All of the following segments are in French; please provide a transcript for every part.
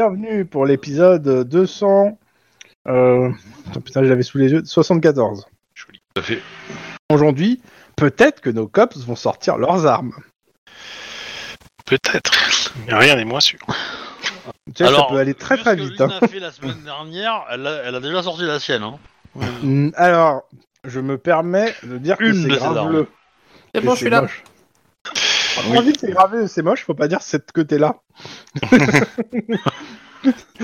bienvenue pour l'épisode 200. Euh... attends, putain, je l'avais sous les yeux. 74. Joli. Tout à fait. Aujourd'hui, peut-être que nos cops vont sortir leurs armes. Peut-être. Mais rien n'est moins sûr. Tu sais, ça peut aller très très vite. Hein. a fait la semaine dernière, elle a, elle a déjà sorti la sienne. Hein. Mm, Alors, je me permets de dire que Une c'est de ces grave armes. bleu. C'est Et bon, je suis là. moche. On a dit que c'est gravé, c'est moche, faut pas dire cette côté-là.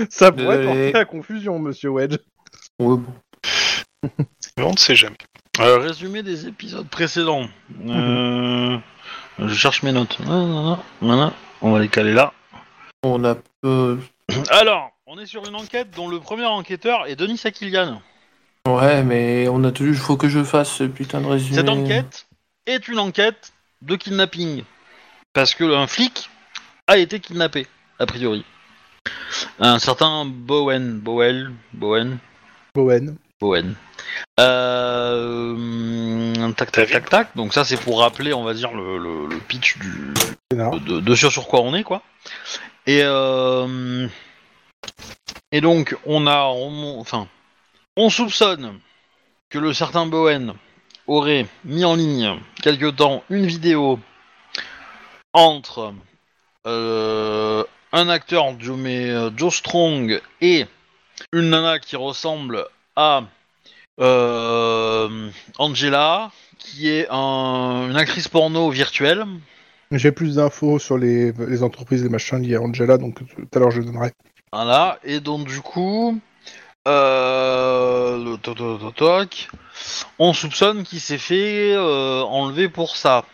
Ça pourrait Désolé. porter à confusion, monsieur Wedge. Ouais, bon. Mais on ne sait jamais. Euh, résumé des épisodes précédents. Euh, je cherche mes notes. Non, non, Voilà, on va les caler là. On a peu... Alors, on est sur une enquête dont le premier enquêteur est Denis Akilian. Ouais, mais on a toujours... faut que je fasse ce putain de résumé. Cette enquête est une enquête de kidnapping. Parce que un flic a été kidnappé, a priori. Un certain Bowen. Bowen. Bowen. Bowen. Bowen. Euh, tac tac tac tac. Donc ça c'est pour rappeler, on va dire le, le- le pitch du de, de ce sur quoi on est quoi. Et euh, et donc on a on- enfin on soupçonne que le certain Bowen aurait mis en ligne quelque temps une vidéo entre euh, un acteur mais, euh, Joe Strong et une nana qui ressemble à euh, Angela, qui est un- une actrice porno virtuelle. J'ai plus d'infos sur les, les entreprises, les machins liés à Angela, donc tout à l'heure je donnerai. Voilà, et donc du coup, euh, le toc, toc, toc, toc, on soupçonne qu'il s'est fait euh, enlever pour ça.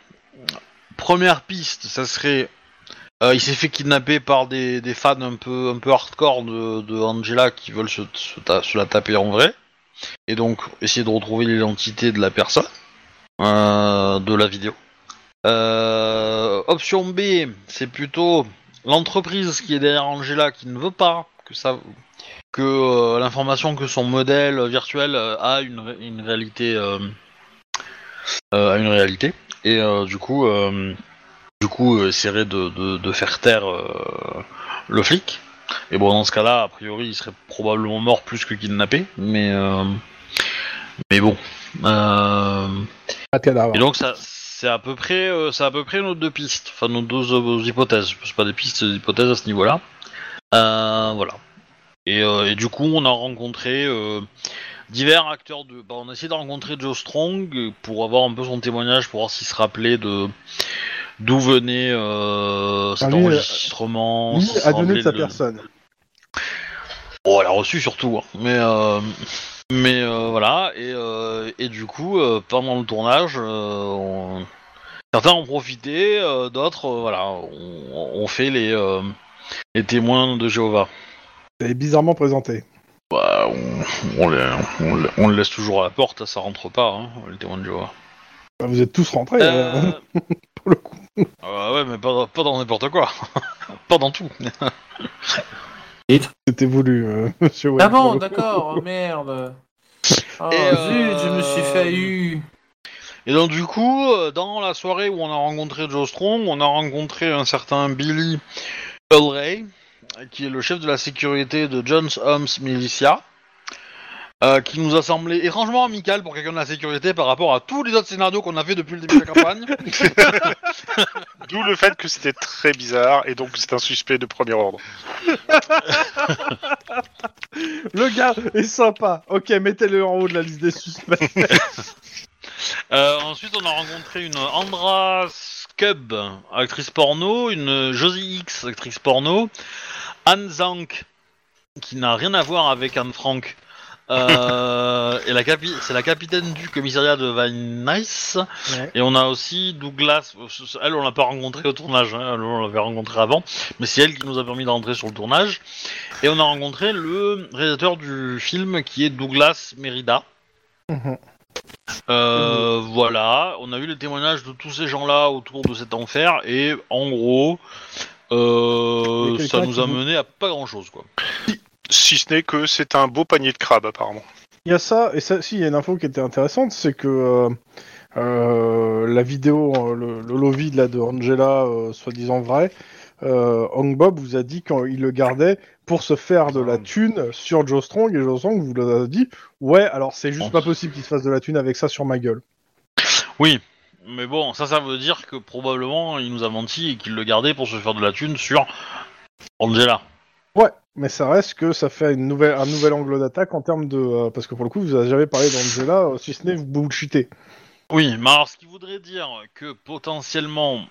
Première piste, ça serait, euh, il s'est fait kidnapper par des, fans un peu un peu hardcore de, Angela qui veulent se, la taper en vrai, et donc essayer de retrouver l'identité de la personne, euh, de la vidéo. Euh, option B, c'est plutôt l'entreprise qui est derrière Angela qui ne veut pas que ça que l'information que son modèle virtuel a une, une réalité a une réalité et euh, du coup euh, du coup euh, essaierait de, de, de faire taire le flic et bon dans ce cas-là a priori il serait probablement mort plus que kidnappé mais mais bon et donc ça, c'est à peu près, euh, c'est à peu près nos deux pistes, enfin nos deux euh, hypothèses. C'est pas des pistes, c'est des hypothèses à ce niveau-là. Euh, voilà. Et, et du coup, on a rencontré divers acteurs de. bah, on a essayé de rencontrer Joe Strong pour avoir un peu son témoignage, pour voir s'il se rappelait de d'où venait euh, cet Ah, lui, euh, enregistrement. Lui a donné de sa de- personne. Bon, elle a reçu surtout, hein. mais euh, mais euh, voilà et, et du coup pendant le tournage, on- certains ont profité, d'autres voilà ont, ont fait les les témoins de Jéhovah. Elle est bizarrement présenté. Bah, on, on, les- on les- on le laisse toujours à la porte, ça rentre pas hein, les témoins de Jéhovah. Bah, Vous êtes tous rentrés, euh, Euh, pour le coup. ah ouais mais pas, pas dans n'importe quoi, pas dans tout. C'était voulu, euh, monsieur. Ah bon, le d'accord, oh, merde. Oh Et, euh, zut, je me suis fait eu. Et donc du coup, dans la soirée où on a rencontré Joe Strong, on a rencontré un certain Billy Ulray, qui est le chef de la sécurité de John's Homes Militia, euh, qui nous a semblé étrangement amical pour quelqu'un de la sécurité par rapport à tous les autres scénarios qu'on a fait depuis le début de la campagne. D'où le fait que c'était très bizarre et donc c'est un suspect de premier ordre. Le gars est sympa. Ok, mettez-le en haut de la liste des suspects. Euh, ensuite, on a rencontré une Andra Actrice porno, une Josie X, actrice porno, Anne Zank, qui n'a rien à voir avec Anne Frank. Euh, et la capi- c'est la capitaine du commissariat de Van Nice. Ouais. Et on a aussi Douglas. Elle, on l'a pas rencontrée au tournage. hein, elle, on l'avait rencontrée avant, mais c'est elle qui nous a permis d'entrer sur le tournage. Et on a rencontré le réalisateur du film, qui est Douglas Merida. Mhm. Euh, Voilà, on a eu les témoignages de tous ces gens-là autour de cet enfer et en gros, euh, ça nous qui a mené à pas grand-chose quoi. Si ce n'est que c'est un beau panier de crabes apparemment. Il y a ça, et ça, si, il y a une info qui était intéressante, c'est que euh, la vidéo, le, le lobby de, là, de Angela, euh, soi-disant vrai, euh, Hong Bob vous a dit qu'il le gardait pour se faire de la thune sur Joe Strong et Joe Strong vous l'a dit ouais alors c'est juste pas possible qu'il se fasse de la thune avec ça sur ma gueule. Oui, mais bon, ça, ça veut dire que probablement il nous a menti et qu'il le gardait pour se faire de la thune sur Angela. Ouais, mais ça reste que ça fait une nouvelle, un nouvel angle d'attaque en termes de euh, parce que pour le coup vous avez jamais parlé d'Angela euh, si ce n'est vous bullshitez. Oui, mais alors ce qui voudrait dire que potentiellement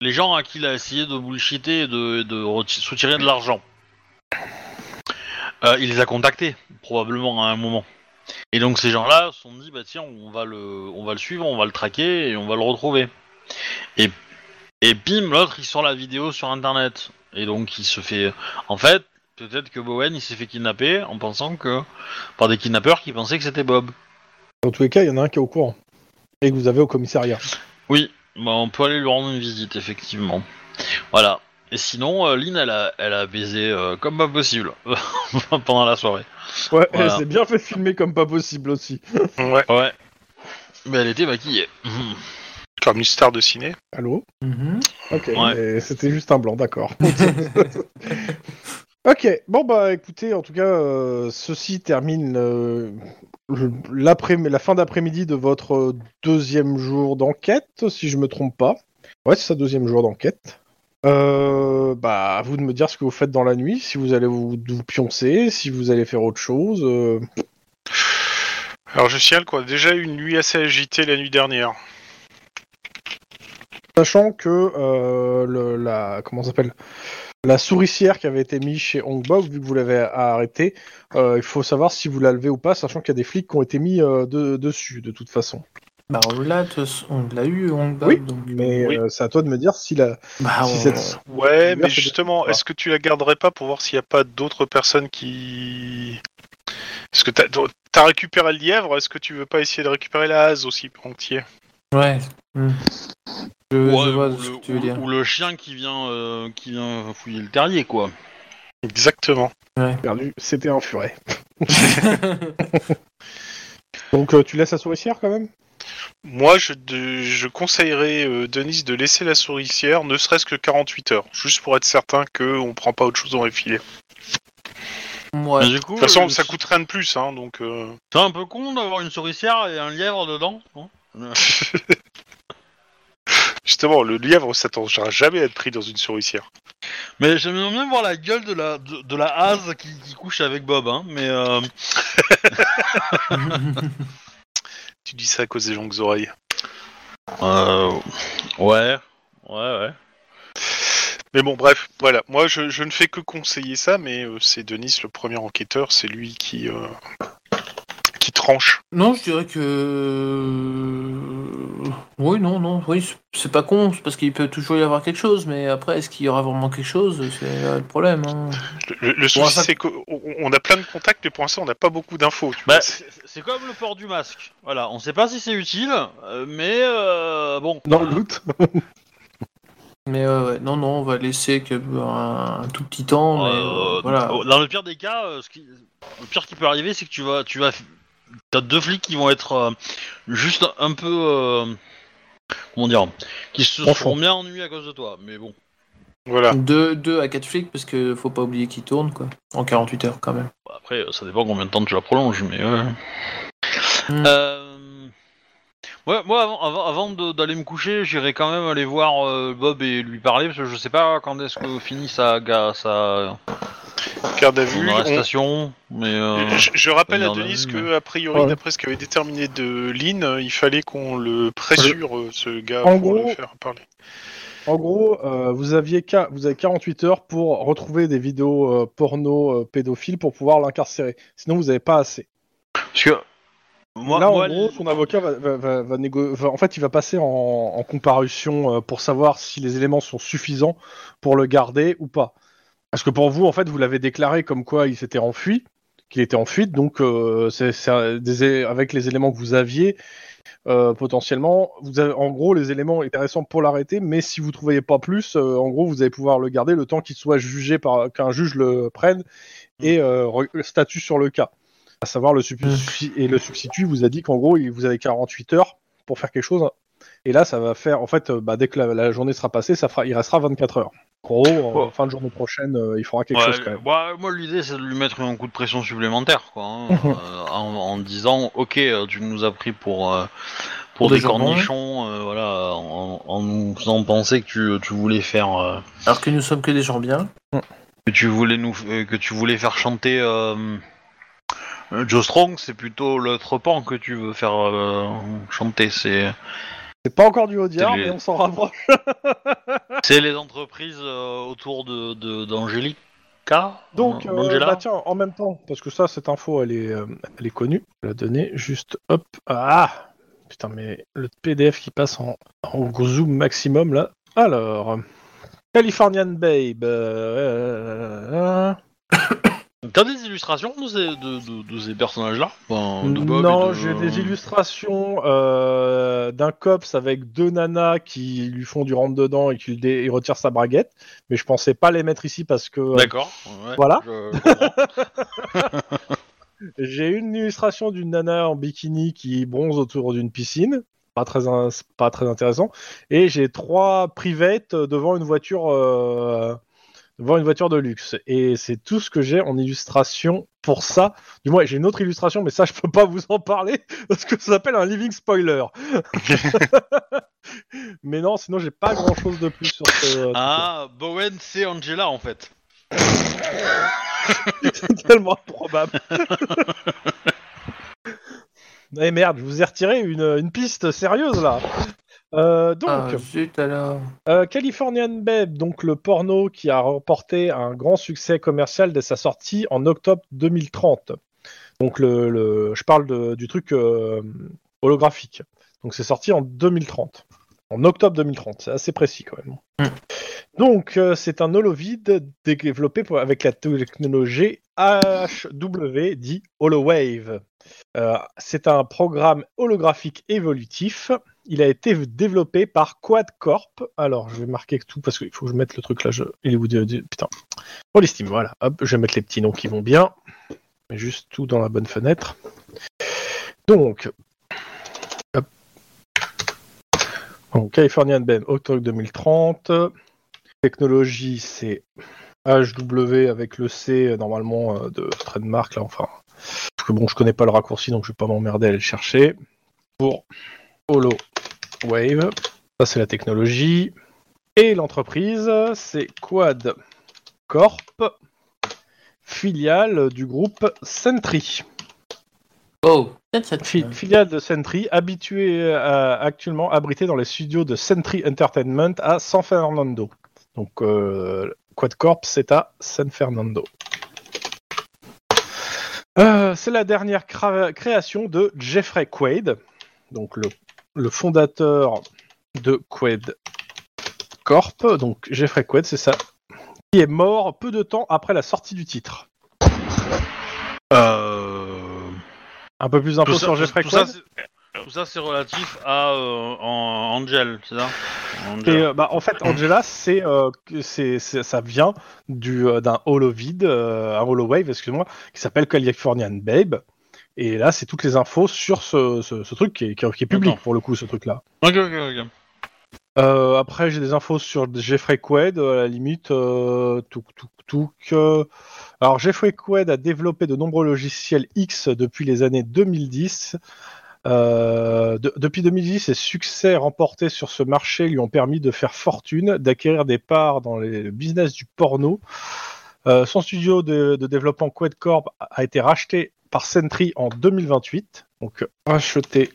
les gens à qui il a essayé de bullshiter et de, soutirer de l'argent, euh, il les a contactés probablement à un moment. Et donc ces gens-là se sont dit bah tiens on va le on va le suivre, on va le traquer et on va le retrouver. Et et bim l'autre il sort la vidéo sur internet et donc il se fait en fait peut-être que Bowen il s'est fait kidnapper en pensant que par des kidnappeurs qui pensaient que c'était Bob. Dans tous les cas il y en a un qui est au courant et que vous avez au commissariat. Oui, bah, on peut aller lui rendre une visite, effectivement. Voilà. Et sinon, euh, Lynn, elle a, elle a baisé euh, comme pas possible pendant la soirée. Ouais, Voilà. elle s'est bien fait filmer comme pas possible aussi. Ouais, Ouais. Mais elle était maquillée. Comme une star de ciné. Allô? Mhm. Ok, Ouais. c'était juste un blanc, d'accord. ok, bon bah écoutez, en tout cas, euh, ceci termine euh, le- la fin d'après-midi de votre deuxième jour d'enquête, si je me trompe pas. Ouais, c'est ça, deuxième jour d'enquête. Euh, bah, à vous de me dire ce que vous faites dans la nuit, si vous allez vous, vous pioncer, si vous allez faire autre chose. euh. Alors je signale qu'on a déjà eu une nuit assez agitée la nuit dernière. Sachant que euh, le, la comment ça s'appelle? La souricière qui avait été mise chez Hong Bob, vu que vous l'avez arrêté, euh, il faut savoir si vous la levez ou pas, sachant qu'il y a des flics qui ont été mis euh, de- dessus de toute façon. Bah on l'a, eu, on l'a, Oui, donc... Mais Oui. euh, c'est à toi de me dire si la Bah, si on- cette Ouais, mais justement, est-ce que tu la garderais pas pour voir s'il n'y a pas d'autres personnes qui... Est-ce que t'as as récupéré le lièvre Est-ce que tu veux pas essayer de récupérer la hase aussi entier Ouais. hmm. Je, je Ouais, vois ou, ce le, que tu veux ou- dire. ou le chien qui vient, euh, qui vient fouiller le terrier, quoi. Exactement. perdu, c'était un furet. Donc euh, tu laisses la souricière quand même? Moi, je, de- je conseillerais euh, Denise de laisser la souricière, ne serait-ce que 48 heures, juste pour être certain qu'on prend pas autre chose dans les filets. Ouais. Mais du coup, De toute façon, euh, ça coûte rien de plus, hein, donc... euh, C'est un peu con d'avoir une souricière et un lièvre dedans. non? Justement, le lièvre s'attendra jamais à être pris dans une souricière. Mais j'aimerais bien voir la gueule de la, de, de la hase qui, qui couche avec Bob, hein. Mais euh, Tu dis ça à cause des longues oreilles. euh, ouais, ouais, ouais. Mais bon, bref, voilà. Moi, je, je ne fais que conseiller ça, mais euh, c'est Denis, le premier enquêteur, c'est lui qui, euh, qui tranche. Non, je dirais que. Oui, non, non, oui, c'est- pas con, parce qu'il peut toujours y avoir quelque chose, mais après, est-ce qu'il y aura vraiment quelque chose C'est euh, le problème. Hein. Le, le souci, c'est qu'on on a plein de contacts, mais pour l'instant, on n'a pas beaucoup d'infos. Bah, c'est comme le port du masque. Voilà, on sait pas si c'est utile, euh, mais euh, bon. Dans le doute. Mais euh, ouais, non, non, on va laisser que, un, un tout petit temps, mais euh, Euh, voilà. Dans le pire des cas, euh, ce qui, le pire qui peut arriver, c'est que tu vas, tu vas, t'as deux flics qui vont être euh, juste un peu, euh, comment dire, qui se Enfant. seront bien ennuyés à cause de toi. Mais bon, Voilà. Deux, deux à quatre flics, parce que faut pas oublier qu'ils tournent, quoi. En 48 heures, quand même. après, ça dépend combien de temps tu la prolonges, mais. ouais. Hmm. Euh, Ouais, moi avant, avant, avant de- d'aller me coucher, j'irai quand même aller voir euh, Bob et lui parler parce que je sais pas quand est-ce que finit sa, sa Garde à vue. on- arrestation, mais euh, Je, je rappelle à garde à Denis vue, que, mais- a priori, Ouais. d'après ce qu'avait déterminé de Lynn, euh, il fallait qu'on le pressure, euh, ce gars, En pour gros- le faire parler. En gros, euh, vous aviez vous avez 48 heures pour retrouver des vidéos euh, porno euh, pédophiles pour pouvoir l'incarcérer. Sinon, vous n'avez pas assez. parce que moi, Là, moi, en gros, son avocat va, va- va- va négo- va- en fait, il va passer en, en comparution euh, pour savoir si les éléments sont suffisants pour le garder ou pas. Parce que pour vous, en fait, vous l'avez déclaré comme quoi il s'était enfui, qu'il était en fuite, donc euh, c'est des avec les éléments que vous aviez. euh, potentiellement, vous avez en gros les éléments intéressants pour l'arrêter, mais si vous trouviez pas plus, en gros vous allez pouvoir le garder le temps qu'il soit jugé par qu'un juge le prenne et re- statue sur le cas à savoir le substitut et le substitut vous a dit qu'en gros il- vous avez 48 heures pour faire quelque chose Et là, ça va faire, en fait, euh, bah, dès que la, la journée sera passée, ça fera, il restera 24 heures. En gros, euh, fin de journée prochaine, euh, il faudra quelque Ouais, chose quand même. ouais, moi, l'idée, c'est de lui mettre un coup de pression supplémentaire, quoi. hein, euh, en, en disant, ok, tu nous as pris pour, euh, pour, des cornichons, euh, voilà, en, en nous faisant penser que tu, tu voulais faire. euh, Alors que nous sommes que des gens bien. que tu voulais nous euh, que tu voulais faire chanter Joe Strong, c'est plutôt l'autre pan que tu veux faire euh, chanter. C'est C'est pas encore du Audiard, les- mais on s'en rapproche. c'est les entreprises euh, autour de de- d'Angelica. Donc, euh, euh, bah tiens, en même temps, parce que ça, cette info, elle est, euh, elle est connue. Je la donner juste, hop. Ah Putain, mais le PDF qui passe en, en zoom maximum, là. Alors, Californian Babe. T'as des illustrations de ces de, de- de ces personnages-là Enfin, non, j'ai des illustrations euh, d'un cops avec deux nanas qui lui font du rentre dedans et qui dé- il retire sa braguette. Mais je pensais pas les mettre ici parce que euh, D'accord. ouais, Voilà. J'ai une illustration d'une nana en bikini qui bronze autour d'une piscine. Pas très, in- pas très intéressant. Et j'ai trois privettes devant une voiture, euh, devant une voiture de luxe. Et c'est tout ce que j'ai en illustration pour ça. Du moins, j'ai une autre illustration, mais ça, je peux pas vous en parler parce que ça s'appelle un living spoiler. mais non, sinon, j'ai pas grand chose de plus sur ce. ah, Bowen, c'est Angela en fait. C'est tellement improbable. Eh merde, je vous ai retiré une, une piste sérieuse là. Euh, donc, Ah, zut alors. euh, Californian Babe, donc le porno qui a remporté un grand succès commercial dès sa sortie en octobre 2030. Donc le, le- je parle de- du truc euh, holographique. Donc c'est sorti en 2030. En octobre 2030, c'est assez précis quand même. Mm. Donc c'est un holovide développé pour- avec la technologie HW dit HoloWave. Euh, c'est un programme holographique évolutif. Il a été développé par QuadCorp. Alors, je vais marquer tout parce qu'il faut que je mette le truc là. Je... Il est où Putain. Polystime, voilà. Hop, je vais mettre les petits noms qui vont bien. Juste tout dans la bonne fenêtre. Donc, hop. Californian Ben, octobre 2030. Technologie, c'est HW avec le C euh, normalement euh, de trademark là, enfin. Parce que bon, je connais pas le raccourci donc je vais pas m'emmerder à aller le chercher. Pour Holo Wave, ça c'est la technologie. Et l'entreprise, c'est Quad Corp, filiale du groupe Sentry. Oh, Fi- filiale de Sentry, habituée à- actuellement abritée dans les studios de Sentry Entertainment à San Fernando. Donc euh, Quad Corp, c'est à San Fernando. Euh, c'est la dernière création de Jeffrey Quaid, donc le, le fondateur de Quaid Corp. Donc Jeffrey Quaid, c'est ça, qui est mort peu de temps après la sortie du titre. Euh... Un peu plus d'infos sur Jeffrey Quaid? ça, tout ça, c'est relatif à euh, en- Angel, c'est ça Et, euh, bah, en fait, Angela, c'est, euh, que c'est, c'est- ça vient du, euh, d'un holovide, euh, un holowave, excuse-moi, qui s'appelle Californian Babe. Et là, c'est toutes les infos sur ce, ce- ce truc qui est, qui est- qui est public D'accord. pour le coup, ce truc-là. Ok, ok, ok. Euh, après, j'ai des infos sur Jeffrey Quaid, à la limite, euh, touk touk touk. euh. Alors, Jeffrey Quaid a développé de nombreux logiciels X depuis les années 2010. Euh, de- depuis 2010, ses succès remportés sur ce marché lui ont permis de faire fortune, d'acquérir des parts dans les- le business du porno. Euh, son studio de, développement Quad Corp a été racheté par Sentry en 2028, donc racheté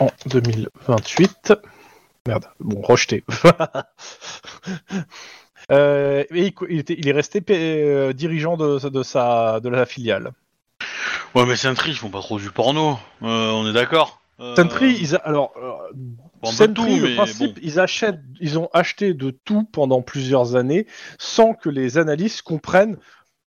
en 2028. Merde, bon, rejeté. Euh, il, est resté euh, dirigeant de, de sa, de la filiale. Ouais, mais Sentry, ils font pas trop du porno. Euh, on est d'accord. Euh, Sentry, ils a- alors euh, bon, Sentry, tout, le principe, bon. ils achètent, ils ont acheté de tout pendant plusieurs années, sans que les analystes comprennent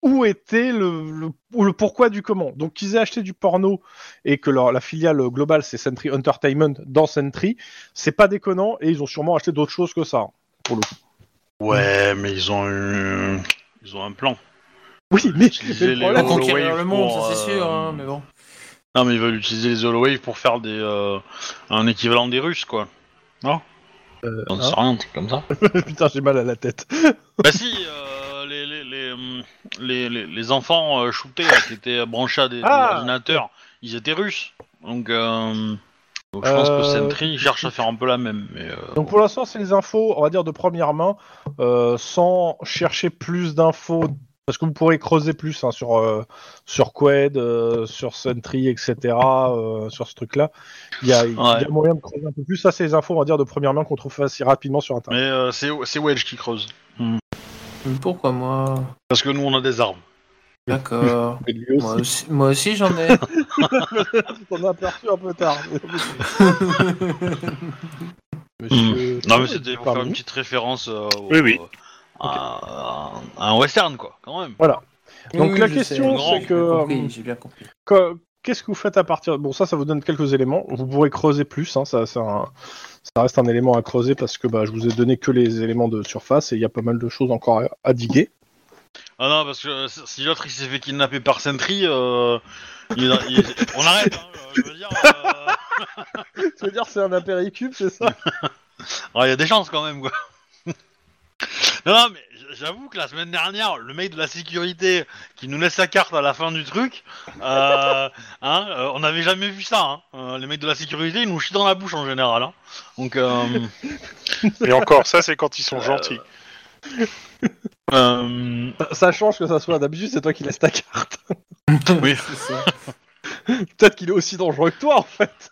où était le, le, ou le pourquoi du comment. Donc qu'ils aient acheté du porno et que leur, la filiale globale c'est Sentry Entertainment dans Sentry, c'est pas déconnant et ils ont sûrement acheté d'autres choses que ça. Pour le coup. Ouais, mais ils ont eu... Ils ont un plan. Oui, mais, le les problème, Hollow conquérir Wave le monde, pour, ça c'est euh, sûr, hein, mais bon. Non, mais ils veulent utiliser les Hollow Wave pour faire des, euh, un équivalent des Russes, quoi. Euh, J'en hein sais rien, un truc comme ça. Putain, j'ai mal à la tête. bah si, euh, les, les, les, hum, les, les, les enfants euh, shootés là, qui étaient branchés à des, des Ah. ordinateurs, ils étaient russes. Donc, euh, donc je pense que Euh, Sentry cherche à faire un peu la même. Mais, euh, Donc pour l'instant, c'est les infos, on va dire de première main, euh, sans chercher plus d'infos, parce que vous pourrez creuser plus hein, sur euh, sur Qued, euh, sur Sentry, etc. euh, sur ce truc-là. Il y a, y moyen de creuser un peu plus. Ça, c'est les infos, on va dire de première main qu'on trouve assez rapidement sur Internet. mais euh, c'est c'est Wedge qui creuse. Pourquoi moi? Parce que nous, on a des armes. D'accord. Moi aussi, moi aussi j'en ai. on a aperçu un peu tard. Monsieur... Non, mais c'était pour faire une petite référence euh, au- Oui, oui. Un western, quoi, quand même. Donc Oui, la question, c'est j'ai que, bien euh, J'ai bien compris. Que- Qu'est-ce que vous faites à partir Bon, ça, ça vous donne quelques éléments. Vous pourrez creuser plus. hein, ça, c'est un- ça reste un élément à creuser parce que bah, je vous ai donné que les éléments de surface et il y a pas mal de choses encore à, à diguer. Ah non, parce que euh, si l'autre il s'est fait kidnapper par Sentry, euh, il- il- on arrête, hein, je veux dire. euh, Tu veux dire c'est un apéricube, c'est ça? Il y a des chances quand même, quoi. Non, non, mais j'avoue que la semaine dernière, le mec de la sécurité qui nous laisse sa carte à la fin du truc, euh, hein, euh, on n'avait jamais vu ça. Hein. Euh, les mecs de la sécurité, ils nous chient dans la bouche en général. Hein. Donc, euh, Et encore, ça, c'est quand ils sont gentils. euh, ça, ça change que ça soit. D'habitude, c'est toi qui laisses ta carte. oui. C'est ça. Peut-être qu'il est aussi dangereux que toi, en fait.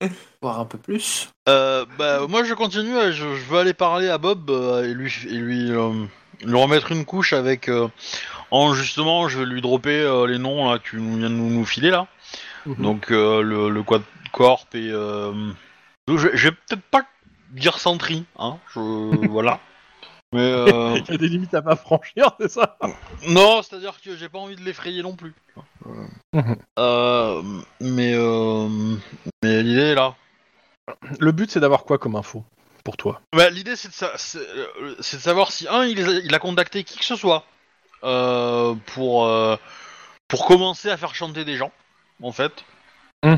Voir un peu plus. Euh, bah, moi je continue, euh, je, je veux aller parler à Bob euh, et lui, et lui, euh, lui remettre une couche avec. euh, en justement, je vais lui dropper euh, les noms là, que tu nous- viens de nous, nous filer là. Donc euh, le, le Quad Corp et. euh, donc, je, je vais peut-être pas dire Sentry, hein, je, voilà. Mais. euh, Il y a des limites à pas franchir, c'est ça non, c'est-à-dire que j'ai pas envie de l'effrayer non plus. Euh, mais. euh, mais l'idée est là. Le but, c'est d'avoir quoi comme info pour toi? Bah, l'idée c'est de, sa- c'est, euh, c'est de savoir si un il, a- il a contacté qui que ce soit euh, pour euh, pour commencer à faire chanter des gens en fait. Hmm.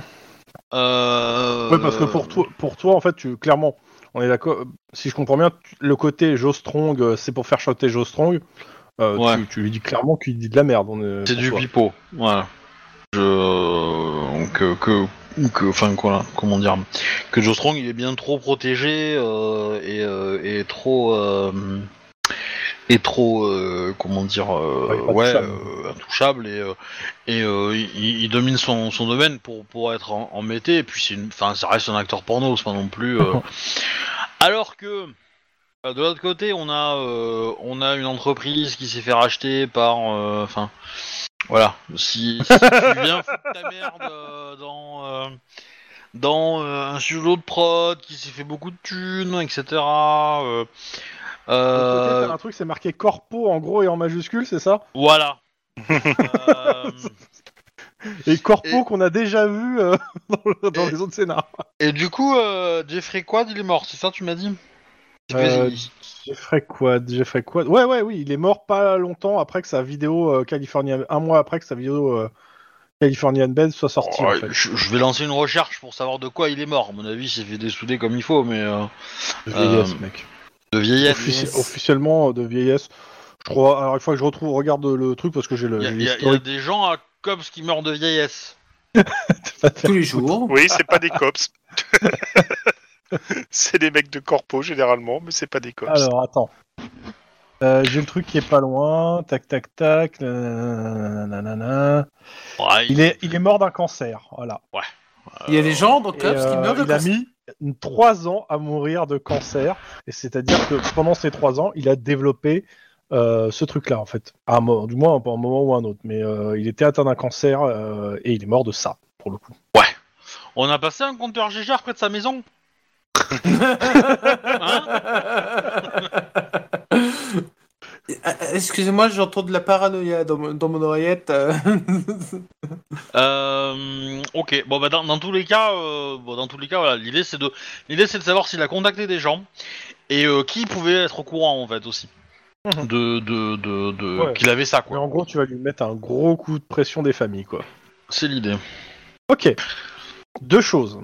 Euh, Ouais, parce que pour toi, pour toi, en fait, tu clairement, on est d'accord. Si je comprends bien, le côté Joe Strong, euh, c'est pour faire chanter Joe Strong. Euh, Ouais. tu, tu lui dis clairement qu'il dit de la merde. est- c'est du toi. pipeau. Voilà. Je que que que enfin quoi comment dire que Joe Strong il est bien trop protégé euh, et, euh, et trop euh, et trop euh, comment dire euh, Ouais, ouais euh, intouchable et euh, et euh, il, il domine son, son domaine pour pour être en, embêté et puis c'est enfin ça reste un acteur porno c'est pas non plus euh. alors que euh, de l'autre côté on a euh, on a une entreprise qui s'est fait racheter par euh, enfin voilà. Si, si tu viens foutre ta merde euh, dans euh, dans euh, un studio de prod qui s'est fait beaucoup de thunes etc euh, côté, un truc, c'est marqué corpo en gros et en majuscule, c'est ça? Voilà. Euh, Et corpo Et- qu'on a déjà vu euh, dans, le- dans Et- les autres scénars. Et du coup, euh, Jeffrey Quad, il est mort, c'est ça tu m'as dit? Euh, Jeffrey Quad, Jeffrey Quad. Ouais, ouais, oui, il est mort pas longtemps après que sa vidéo euh, California, un mois après que sa vidéo euh, Californian Bed soit sortie. en Ouais, fait. je, je vais lancer une recherche pour savoir de quoi il est mort. À mon avis, il s'est fait dessouder comme il faut, mais euh, De vieillesse, euh, mec. de vieillesse. Offici- yes. Officiellement de vieillesse. Je crois. Alors il faut que je retrouve, regarde le truc parce que j'ai le. Il y, a- y y des gens à Cops qui meurent de vieillesse. Tous les jours. Oui, c'est pas des cops. c'est des mecs de corpo généralement, mais c'est pas des cops. Alors attends. Euh, j'ai le truc qui est pas loin. Tac, tac, tac. Ouais, Il est, il est mort d'un cancer. Voilà. Il y a des gens dans Et, Cops qui euh, meurent de il a cancer. mis trois ans à mourir de cancer. Et c'est-à-dire que pendant ces trois ans, il a développé euh, ce truc-là, en fait. À un moment, du moins, à un moment ou à un autre. Mais euh, il était atteint d'un cancer euh, et il est mort de ça, pour le coup. On a passé un compteur Gégère près de sa maison? Ah, Excusez-moi, j'entends de la paranoïa dans, mon- dans mon oreillette. euh. Ok, bon bah dans, dans tous les cas, euh, bon, dans tous les cas, voilà, l'idée c'est de l'idée c'est de savoir s'il a contacté des gens et euh, qui pouvait être au courant en fait aussi. De de de, de- Ouais. qu'il avait ça Mais quoi. en gros, tu vas lui mettre un gros coup de pression des familles, quoi. C'est l'idée. Ok. Deux choses.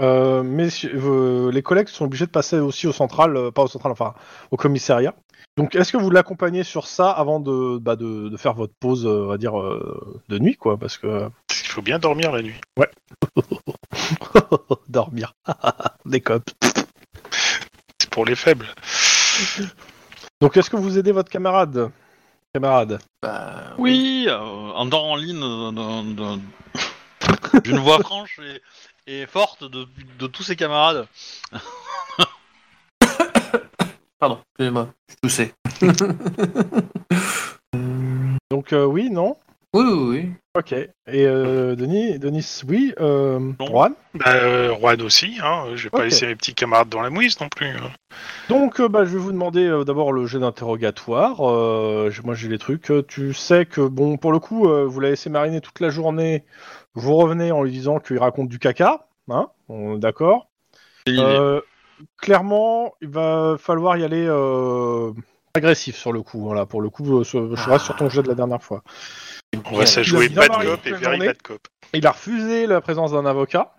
Euh, mais euh, les collègues sont obligés de passer aussi au central, euh, pas au central, enfin au commissariat. Donc, est-ce que vous l'accompagnez sur ça avant de, bah, de, de faire votre pause, euh, on va dire, euh, de nuit, quoi Parce que Parce qu'il faut bien dormir la nuit. dormir, des copes. C'est pour les faibles. Donc, est-ce que vous aidez votre camarade? Camarade. Bah, Oui, euh, en dehors en ligne euh, d'un- d'un- d'une voix franche et, et forte de, de tous ses camarades. Pardon, excusez-moi, je toussais. Donc, euh, oui, non? Oui, oui, oui. Ok. Et euh, Denis, Denis, oui. Euh. Juan Bah, euh, Juan aussi, hein. Je vais pas laisser mes petits camarades dans la mouise non plus. hein. Donc, euh, bah, je vais vous demander euh, d'abord le jeu d'interrogatoire. Euh, moi, j'ai les trucs. Tu sais que, bon, pour le coup, euh, vous l'avez laissé mariner toute la journée. Vous revenez en lui disant qu'il raconte du caca. Hein On est D'accord. Euh, clairement, il va falloir y aller euh, agressif sur le coup. Voilà, pour le coup, euh, je reste sur ton jeu de la dernière fois. On va se Il a jouer bad cop et very bad cop. Il a refusé la présence d'un avocat.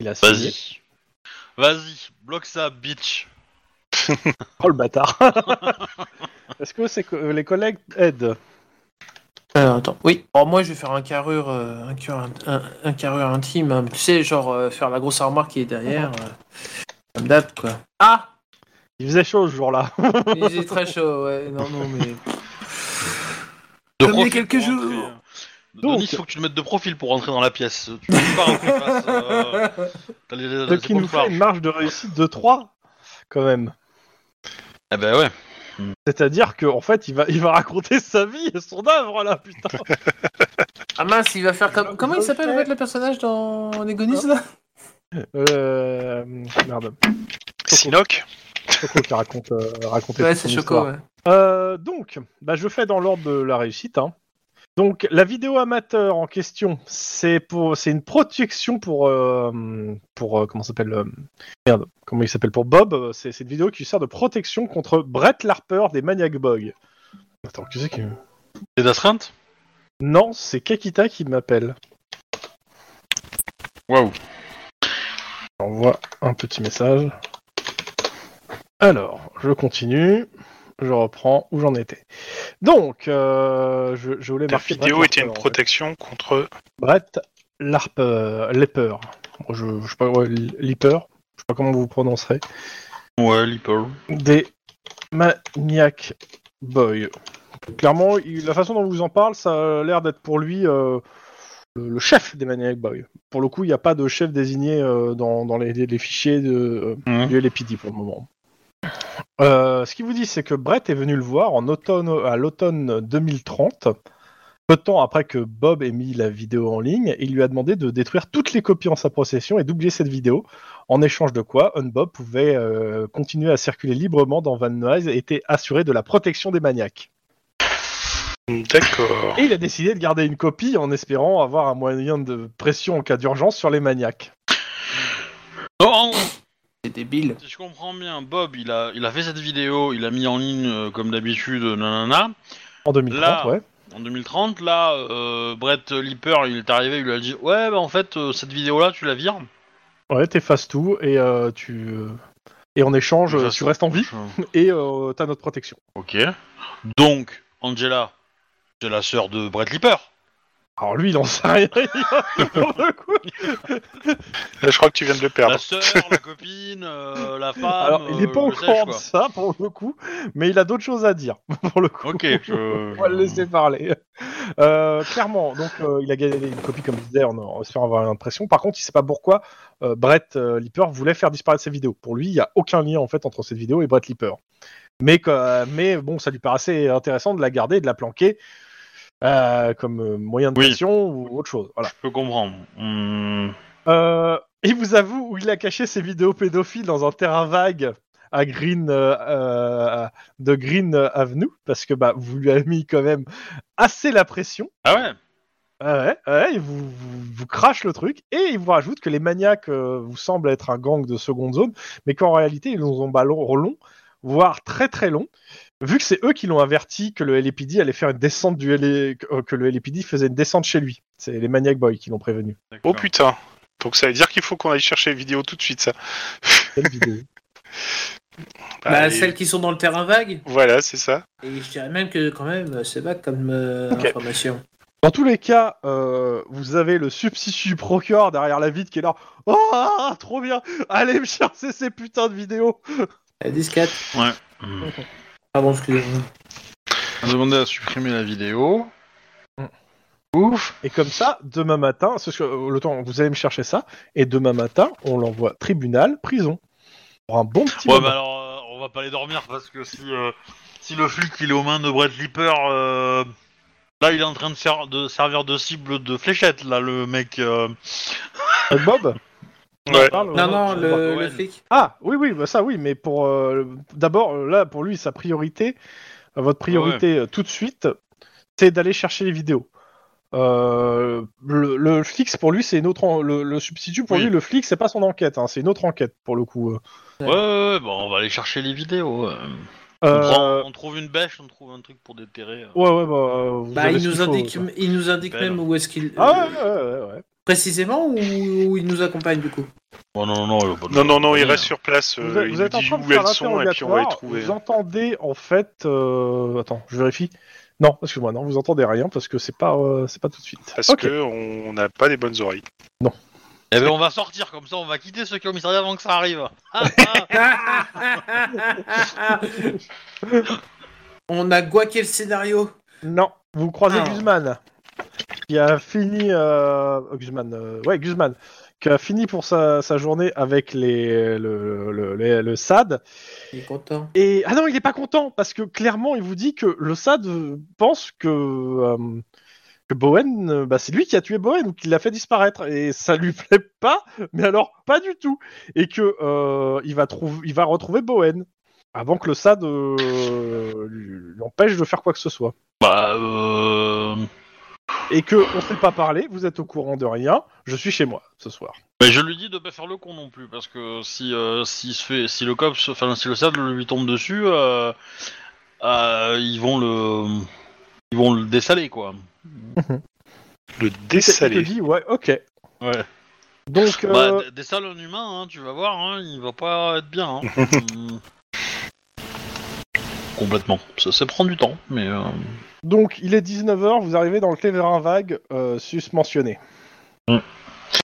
Il a signé. Vas-y. Vas-y, bloque ça, bitch. Oh le bâtard. Est-ce que c'est que euh, les collègues aident Alors, attends, oui. Alors, moi, je vais faire un carrure, euh, un, carrure, un, un carrure intime. hein. Tu sais, genre, euh, faire la grosse armoire qui est derrière. euh, comme d'hab, quoi. Ah Il faisait chaud ce jour-là. Il faisait très chaud, ouais. Non, non, mais... De profil quelques pour jours. Donc- Denis, il faut que tu te mettes de profil pour rentrer dans la pièce. Tu peux pas rentrer face. euh, t'as les- les Ce qui nous fait une marge de réussite de 3 quand même. Eh ben ouais. C'est-à-dire qu'en fait, il va, il va raconter sa vie et son œuvre là, putain. Ah mince, il va faire comme... Comment il s'appelle, en fait, le personnage dans Négonis, là? Euh... Merde. Sinoc? Choco qui raconte, euh, Ouais, c'est Choco, ouais. Euh, donc, bah, je fais dans l'ordre de la réussite. hein. Donc, la vidéo amateur en question, c'est pour, c'est une protection pour, euh, pour euh, comment s'appelle euh, Merde, comment il s'appelle pour Bob. C'est, c'est une vidéo qui sert de protection contre Brett Larper des Maniac Boy. Attends, qui c'est qui C'est d'astreinte Non, c'est Kakita qui m'appelle. Waouh. J'envoie un petit message. Alors, je continue. Je reprends où j'en étais. Donc, euh, je, je voulais La vidéo Brett était une Larper, en fait. protection contre. Brett Larper, Leper. Bon, Je, je sais pas, ouais, Leper. Je sais pas comment vous prononcerez. Ouais, Leaper. Des Maniac Boy. Clairement, il- la façon dont vous en parle, ça a l'air d'être pour lui euh, le, le chef des Maniac Boy. Pour le coup, il n'y a pas de chef désigné euh, dans, dans les, les fichiers de, euh, Mhm. du LAPD pour le moment. Euh, ce qu'il vous dit, c'est que Brett est venu le voir en automne, à l'automne 2030, peu de temps après que Bob ait mis la vidéo en ligne, et il lui a demandé de détruire toutes les copies en sa possession et d'oublier cette vidéo, en échange de quoi Unbob pouvait euh, continuer à circuler librement dans Van Nuys et était assuré de la protection des maniaques. D'accord. Et il a décidé de garder une copie en espérant avoir un moyen de pression en cas d'urgence sur les maniaques. Non, C'est débile. si je comprends bien, Bob, il a, il a fait cette vidéo, il a mis en ligne euh, comme d'habitude, nanana. En 2030, Là, ouais. En 2030, là, euh, Brett Leaper, il est arrivé, il lui a dit Ouais, bah en fait, euh, cette vidéo-là, tu la vires. Ouais, t'effaces tout et euh, tu. Et en échange, euh, tu restes en vie et euh, t'as notre protection. Ok. Donc, Angela, c'est la sœur de Brett Leaper. Alors lui, il en sait rien. Pour le coup. Là, je crois que tu viens de le La perdre. sœur, la copine, euh, la femme. Alors, il est pas euh, au le sais-je, courant de ça pour le coup, mais il a d'autres choses à dire pour le coup. Ok, je. On va le laisser parler. Euh, clairement, donc euh, il a gagné une copie comme je disais en, en espérant avoir une impression. Par contre, il sait pas pourquoi euh, Brett euh, Leaper voulait faire disparaître ses vidéos. Pour lui, il y a aucun lien en fait entre cette vidéo et Brett Leaper. Mais, mais bon, ça lui paraissait intéressant de la garder, et de la planquer euh, comme euh, moyen de Oui. pression ou autre chose. Voilà. Je peux comprendre. Hmm. Euh, il vous avoue où il a caché ses vidéos pédophiles dans un terrain vague à Green euh, de Green Avenue parce que bah vous lui avez mis quand même assez la pression. Ah ouais? Ah ouais, ouais, il vous, vous, vous crache le truc et il vous rajoute que les maniaques euh, vous semblent être un gang de seconde zone, mais qu'en réalité ils ont un ballon long, voire très très long, vu que c'est eux qui l'ont averti que le LAPD allait faire une descente du LA, que, euh, que le LAPD faisait une descente chez lui. C'est les maniac boys qui l'ont prévenu. Oh putain. Donc ça veut dire qu'il faut qu'on aille chercher les vidéos tout de suite, ça. Quelle vidéo? Bah, et- celles qui sont dans le terrain vague. Voilà, c'est ça. Et je dirais même que quand même, c'est vague comme euh, information. Dans tous les cas, euh, vous avez le substitut procureur derrière la vitre qui est là. Oh, ah, trop bien Allez me chercher ces putains de vidéos La disquette. Ouais. Pardon, excusez-moi. Demandé à supprimer la vidéo. Mm. Ouf. Et comme ça, demain matin, parce que euh, le temps, vous allez me chercher ça, et demain matin, on l'envoie tribunal, prison. Pour un bon petit Ouais, moment. bah alors, euh, on va pas aller dormir parce que si, euh, si le flic il est aux mains de Brett Lipper, euh, là il est en train de, faire, de servir de cible de fléchette, là le mec. euh. Euh, Bob? Ouais. Parle, Non, non, le, flic. Ah, oui, oui, bah ça oui, mais pour euh, d'abord, euh, là, pour lui, sa priorité, euh, votre priorité euh, tout de suite, c'est d'aller chercher les vidéos. Euh, le, le flic, pour lui, c'est une autre. en- Le, le substitut, pour Oui. lui, le flic, c'est pas son enquête, hein, c'est une autre enquête pour le coup. euh. Ouais, ouais, ouais, bon, on va aller chercher les vidéos. euh. On, prend- on trouve une bêche, on trouve un truc pour déterrer. euh. Ouais, ouais, bah. vous Bah, avez il nous, indique, il nous indique Belle. même où est-ce qu'il. Ah ouais, ouais, ouais, ouais. Précisément ou, ou il nous accompagne du coup? Oh, non, non, non, Non, non, non, il reste sur place. Vous, euh, êtes- il êtes en dit train de où faire elles sont et puis on va les trouver. Vous entendez en fait. euh, Attends, je vérifie. Non, excuse-moi, non, vous entendez rien parce que c'est pas, euh, c'est pas tout de suite. Parce Ok. que on n'a pas des bonnes oreilles. Eh ben, on va sortir comme ça, on va quitter ce commissariat avant que ça arrive. Ah, ah. On a guaqué le scénario. Non, vous croisez Ah. Guzman, qui a fini. Euh... oh, Guzman, euh, ouais, Guzman, qui a fini pour sa, sa journée avec les, le, le, le- le SAD. Il est content. Et ah non, il est pas content parce que clairement, il vous dit que le SAD euh, pense que euh, que Bowen, bah, c'est lui qui a tué Bowen ou qui l'a fait disparaître et ça lui plaît pas, mais alors pas du tout. Et que euh, il va trouver, il va retrouver Bowen avant que le SAD euh, lui lui empêche de faire quoi que ce soit. bah, euh... Et que on s'est pas parlé, vous êtes au courant de rien. Je suis chez moi ce soir. Mais je lui dis de pas faire le con non plus, parce que si euh, s'il se fait, si le cops, enfin si le SAD lui tombe dessus, euh, euh, ils vont le, ils vont le dessaler quoi. Le Il te dessalé. dit ouais, ok. Ouais. Donc Bah, euh, dessale un humain, hein, tu vas voir, hein, il va pas être bien. hein. Complètement. Ça, ça prend du temps, mais. euh, donc il est 19h, vous arrivez dans le terrain vague euh, susmentionné.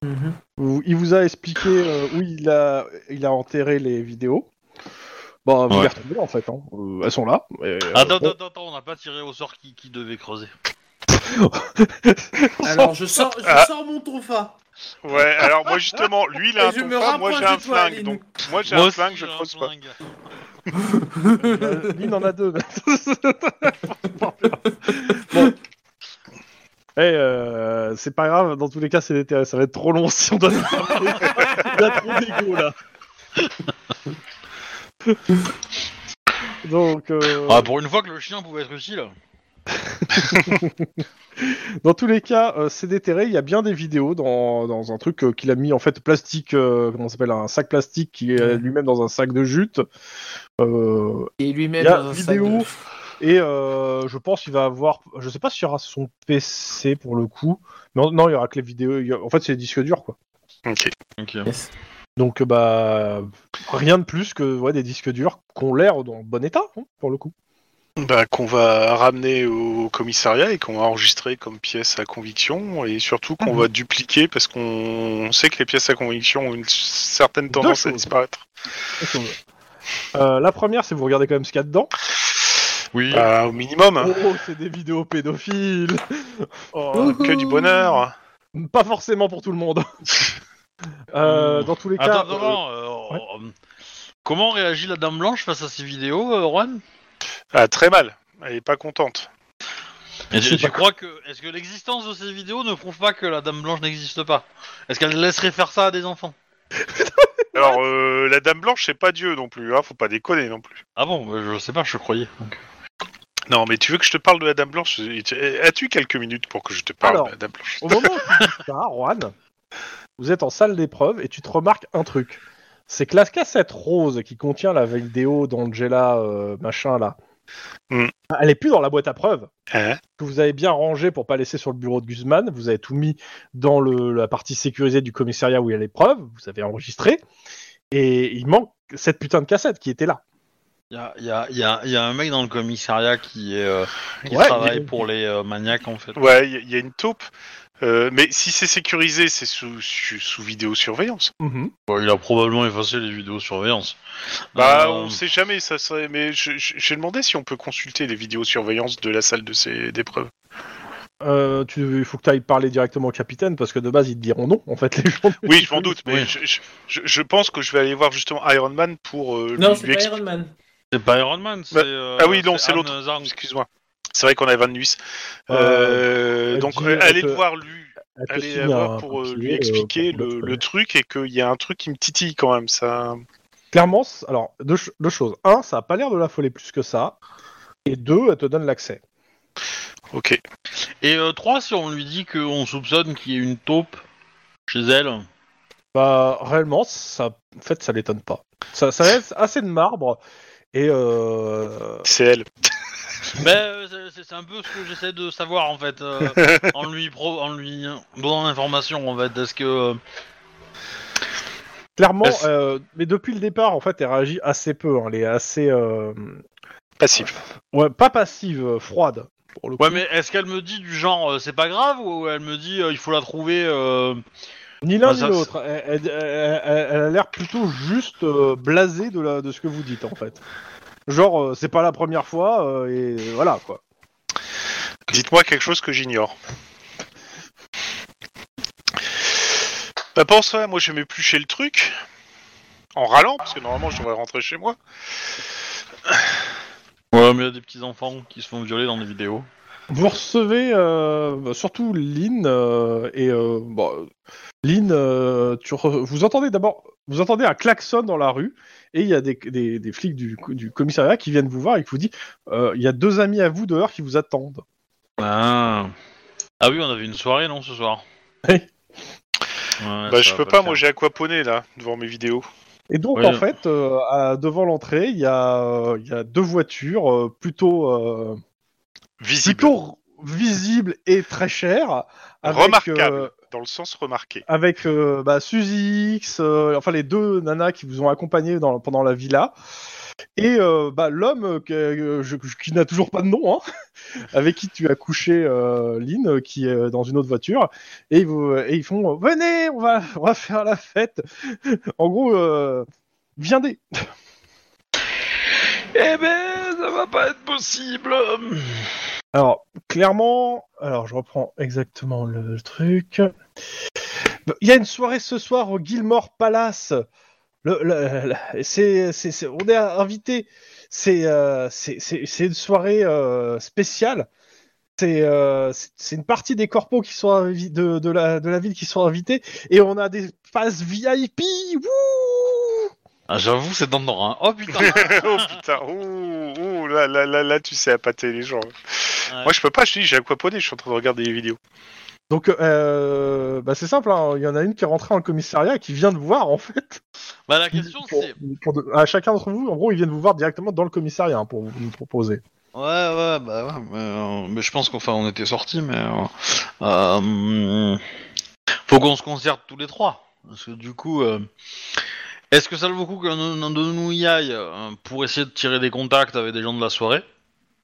Mhm. Vous- il vous a expliqué euh, où il a, il a enterré les vidéos. Bah, vous Ouais. les retrouvez en fait. Hein. Euh, elles sont là. Et, euh, Attends, bon. attends, attends, on n'a pas tiré au sort qui, qui devait creuser. Alors je sors, je Ah. sors mon tonfa. Ouais, alors moi justement, lui il a Et un je me tonfa, moi rapproche j'ai un toi, flingue. Aline. Donc moi j'ai un aussi, flingue, je j'ai un creuse pas. flingue. Euh, Lynn en a deux. bon. Eh, euh, c'est pas grave, dans tous les cas, c'est ça va être trop long si on doit. Il y a trop d'égo là. Donc, euh, Ah, pour une fois que le chien pouvait être utile. dans tous les cas, euh, c'est déterré. Il y a bien des vidéos dans, dans un truc euh, qu'il a mis en fait plastique, euh, comment ça s'appelle, un sac plastique qui est lui-même dans un sac de jute. Euh, Et lui-même Il y a dans un sac de- Et euh, je pense qu'il va avoir. Je sais pas s'il y aura son PC pour le coup. Non, non, il y aura que les vidéos. il y a- En fait, c'est les disques durs, quoi. Ok. Ok. Yes. Donc, bah. Rien de plus que ouais, des disques durs qui ont l'air dans bon état, hein, pour le coup. Bah, qu'on va ramener au commissariat et qu'on va enregistrer comme pièces à conviction et surtout qu'on Mhm. va dupliquer parce qu'on sait que les pièces à conviction ont une certaine tendance à disparaître. Euh, la première, c'est vous regardez quand même ce qu'il y a dedans. Oui. Bah, au minimum, hein. Oh, c'est des vidéos pédophiles. Oh, que du bonheur. Pas forcément pour tout le monde. Euh, Hmm. dans tous les cas. Attends, euh, ouais. comment réagit la Dame Blanche face à ces vidéos, euh, Juan? Ah, très mal. Elle est pas contente. Et Je tu, crois que est-ce que l'existence de ces vidéos ne prouve pas que la Dame Blanche n'existe pas? Est-ce qu'elle laisserait faire ça à des enfants? Alors, euh, la Dame Blanche, c'est pas Dieu non plus, hein. Faut pas déconner non plus. Ah bon, bah, je sais pas, je croyais. Non, mais tu veux que je te parle de la Dame Blanche? As-tu quelques minutes pour que je te parle Alors. de la Dame Blanche? Au moment où tu dis ça, Juan, vous êtes en salle d'épreuve et tu te remarques un truc. C'est que la cassette rose qui contient la vidéo d'Angela euh, machin là, Elle est plus dans la boîte à preuves Hein que vous avez bien rangée pour pas laisser sur le bureau de Guzman. Vous avez tout mis dans le, la partie sécurisée du commissariat où il y a les preuves. Vous avez enregistré. Et il manque cette putain de cassette qui était là. Il y a, y a- y a- y a un mec dans le commissariat qui, est, euh, qui Ouais, travaille pour les euh, maniaques en fait. Ouais, il y, a- il y a une taupe. Euh, mais si c'est sécurisé, c'est sous, sous, sous vidéosurveillance. Mhm. Il a probablement effacé les vidéosurveillance. Bah, Euh, on sait jamais, ça serait. Mais j'ai demandé si on peut consulter les vidéosurveillances de la salle de ces d'épreuve. Euh, tu, il faut que tu ailles parler directement au capitaine parce que de base ils te diront non. En fait, les gens. Oui, je m'en doute, mais Oui. je, je- je- je pense que je vais aller voir justement Iron Man pour euh, Non, lui, c'est pas Iron Man. C'est pas Iron Man, c'est. Bah, euh, ah oui, non, c'est l'autre. Excuse-moi. C'est vrai qu'on a Van Nuys. Euh, Euh, donc, euh, allez le voir lui. Allez la voir pour euh, lui euh, expliquer le, truc et qu'il y a un truc qui me titille quand même. Ça. Clairement, alors deux, ch- deux choses. Un, ça a pas l'air de l'affoler plus que ça. Et deux, elle te donne l'accès. Ok. Et euh, trois, si on lui dit qu'on soupçonne qu'il y ait une taupe chez elle. Bah réellement, ça, en fait, ça l'étonne pas. Ça, ça laisse assez de marbre. Et euh, C'est elle. Ben, euh, c'est- un peu ce que j'essaie de savoir en fait, euh, en lui pro, en lui donnant l'information en fait. Est-ce que euh, clairement, Est-ce- euh, mais depuis le départ, en fait, elle réagit assez peu. hein. Elle est assez, euh, Passif. ouais, pas passive, froide. Pour le coup. Ouais, mais est-ce qu'elle me dit du genre euh, c'est pas grave ou elle me dit euh, il faut la trouver euh, Ni l'un Bah, ni ça, l'autre. Elle, elle- elle- elle- elle a l'air plutôt juste euh, blasée de, la, de ce que vous dites en fait. Genre, euh, c'est pas la première fois euh, et voilà quoi. Dites-moi quelque chose que j'ignore. Bah pour ça, moi je vais m'éplucher le truc en râlant parce que normalement je devrais rentrer chez moi. Ouais, mais il y a des petits enfants qui se font violer dans des vidéos. Vous recevez euh, bah, surtout Lynn euh, et euh, bon, Lynn, euh, tu re- vous entendez d'abord, vous entendez un klaxon dans la rue et il y a des, des- des flics du, du commissariat qui viennent vous voir et qui vous disent euh, il y a deux amis à vous dehors qui vous attendent. Ah. Ah oui, on avait une soirée non ce soir? Ouais, bah je peux pas, moi j'ai aquaponé là devant mes vidéos. Et donc Oui. en fait, euh, à- devant l'entrée, il y a, euh, il y a deux voitures euh, plutôt, euh, Visible. plutôt visibles et très chères. avec, Remarquable. euh, Dans le sens remarqué. avec euh, bah, Suzy X, euh, enfin les deux nanas qui vous ont accompagné dans, pendant la villa, et euh, bah, l'homme qui n'a toujours pas de nom, hein, avec qui tu as couché euh, Lynn, qui est dans une autre voiture, et ils, vous- et ils font venez, on va, on va faire la fête. en gros, euh, viendez. Eh ben, ça va pas être possible. Alors, clairement, alors je reprends exactement le, truc. Il y a une soirée ce soir au Gilmore Palace. On est invité. C'est, euh, une soirée euh, spéciale. C'est, euh, c'est- une partie des corpos qui sont de la ville qui sont invités et on a des passes VIP. Wouh Ah, J'avoue, c'est tentant. Hein. Oh putain. oh putain, ouh, ouh, là, là, là, là, tu sais appâter les gens. Ouais. Moi je peux pas, je te dis, j'ai aquaponé, je suis en train de regarder les vidéos. Donc, euh, bah c'est simple. hein. Il y en a une qui est rentrée dans le commissariat et qui vient de voir en fait. Bah la question c'est. de- à chacun d'entre vous, en gros, ils viennent vous voir directement dans le commissariat hein, pour vous proposer. Ouais, ouais, bah ouais, mais, euh, mais je pense qu'enfin on était sortis, mais euh, euh, faut qu'on se concerte tous les trois, parce que du coup, euh, est-ce que ça vaut le coup qu'un un de nous y aille euh, pour essayer de tirer des contacts avec des gens de la soirée?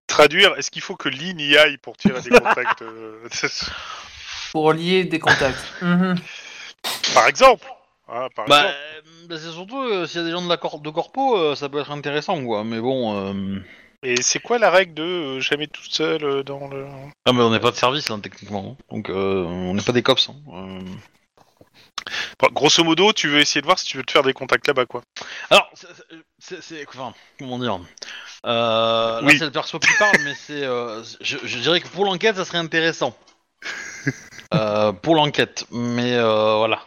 Traduire, est-ce qu'il faut que Lynn y aille pour tirer des contacts euh, Pour lier des contacts. Mhm. Par exemple Ah, par Bah, exemple. euh, bah, c'est surtout euh, s'il y a des gens de la cor- de corpo, euh, ça peut être intéressant, quoi. Mais bon, euh... Et c'est quoi la règle de euh, jamais tout seul euh, dans le. ah, mais on n'est pas de service hein, techniquement, hein. donc euh, on n'est pas des cops. Hein. Bon, grosso modo, tu veux essayer de voir si tu veux te faire des contacts là-bas, quoi. Alors, c'est- enfin, comment dire? Euh, Là, Oui. c'est le perso qui parle, mais c'est, euh, je, je dirais que pour l'enquête, ça serait intéressant. Euh, pour l'enquête, mais euh, voilà.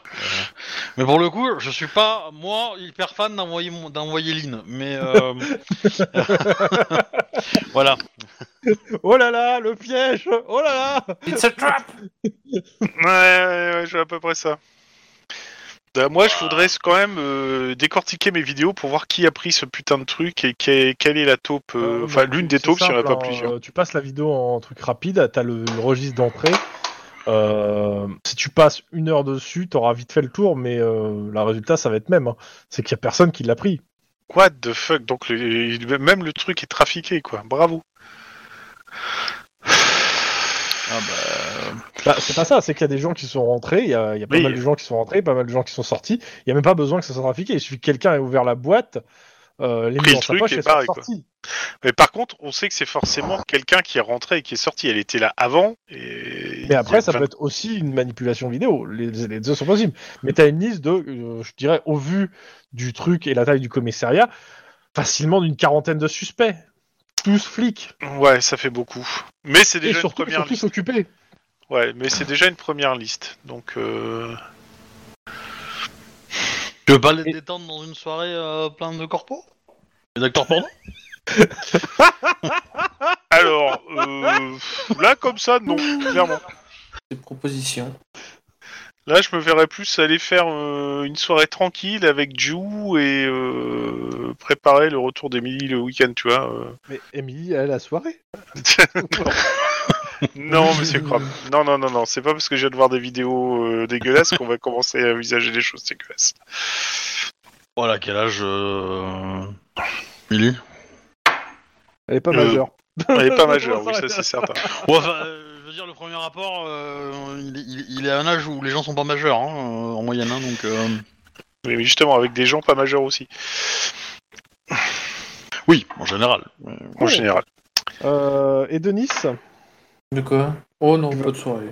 Mais pour le coup, je suis pas moi hyper fan d'envoyer mon- d'envoyer Lynn, mais euh, voilà. Oh là là, le piège Oh là là It's a trap Ouais, ouais, ouais, je vois à peu près ça. Bah, moi, je voudrais quand même euh, décortiquer mes vidéos pour voir qui a pris ce putain de truc et que- quelle est la taupe. euh, Euh, Enfin, bah, l'une des taupes, s'il n'y en a pas hein, plusieurs. euh, Tu passes la vidéo en truc rapide, t'as le, le registre d'entrée. Euh, si tu passes une heure dessus, t'auras vite fait le tour, mais euh, le résultat, ça va être même. hein. C'est qu'il y a personne qui l'a pris. What the fuck? Donc, le- même le truc est trafiqué, quoi. Bravo. Ah bah. Bah, c'est pas ça, c'est qu'il y a des gens qui sont rentrés, il y a, il y a pas Oui. mal de gens qui sont rentrés, pas mal de gens qui sont sortis. Il y a même pas besoin que ça soit trafiqué. Il suffit que quelqu'un ait ouvert la boîte, euh, les mis dans sa poche et sorti. Mais par contre, on sait que c'est forcément quelqu'un qui est rentré et qui est sorti. Elle était là avant. Et... Mais après, ça peut être aussi une manipulation vidéo. Les, les deux sont possibles. Mais t'as une liste de, euh, je dirais, au vu du truc et la taille du commissariat, facilement d'une quarantaine de suspects. Tous flics. Ouais, ça fait beaucoup. Mais c'est Et déjà une surtout, première surtout liste. s'occuper. Ouais, mais c'est déjà une première liste. Donc, euh... Tu veux pas les Et- détendre dans une soirée euh, pleine de corpos? Et d'acteurs porno alors, euh... là comme ça, non, clairement. Des propositions. Là, je me verrais plus aller faire euh, une soirée tranquille avec Ju et euh, préparer le retour d'Emily le week-end, tu vois. euh. Mais Emily, elle, la soirée. non, monsieur Crom. Non, non, non, non. C'est pas parce que je viens de voir des vidéos euh, dégueulasses qu'on va commencer à envisager des choses dégueulasses. Voilà, quel âge euh... Milly Elle est pas Euh, majeure. Elle est pas majeure, oui, ça c'est certain. Ouais, enfin, euh, dire, le premier rapport, euh, il, est- il, il est à un âge où les gens sont pas majeurs, hein, euh, en moyenne, hein, donc... euh, Mais mais justement, avec des gens pas majeurs aussi, Oui, en général. En Ouais. général. Euh, et Denis? De quoi? Oh non, pas de soirée.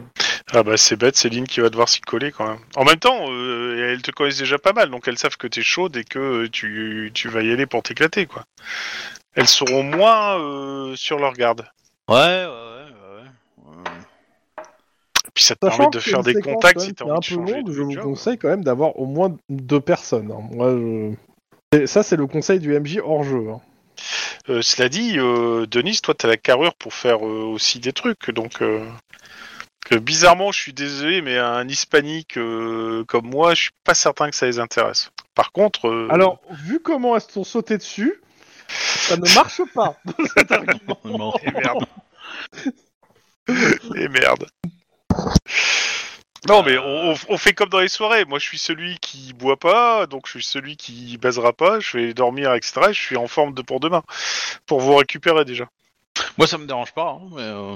Ah bah c'est bête, Céline qui va devoir s'y coller quand même. En même temps, euh, elles te connaissent déjà pas mal, donc elles savent que t'es chaude et que tu, tu vas y aller pour t'éclater, quoi. Elles seront moins euh, sur leur garde. Ouais, puis ça te Sachant permet de faire des contacts si t'as envie un de peu changer de je vous job. conseille quand même d'avoir au moins deux personnes. hein. Moi, je... et ça, c'est le conseil du MJ hors jeu. hein. Euh, cela dit, euh, Denis, toi t'as la carrure pour faire euh, aussi des trucs, donc euh, que bizarrement, je suis désolé, mais un hispanique euh, comme moi, je suis pas certain que ça les intéresse. Par contre, euh, Alors, vu comment elles sont sautées dessus, ça ne marche pas, cet argument. Non. et merde, et merde. Non, mais on, on- on fait comme dans les soirées. Moi, je suis celui qui boit pas, donc je suis celui qui basera pas. Je vais dormir, etc. et je suis en forme de pour demain, pour vous récupérer déjà. Moi, ça me dérange pas, hein, mais... euh,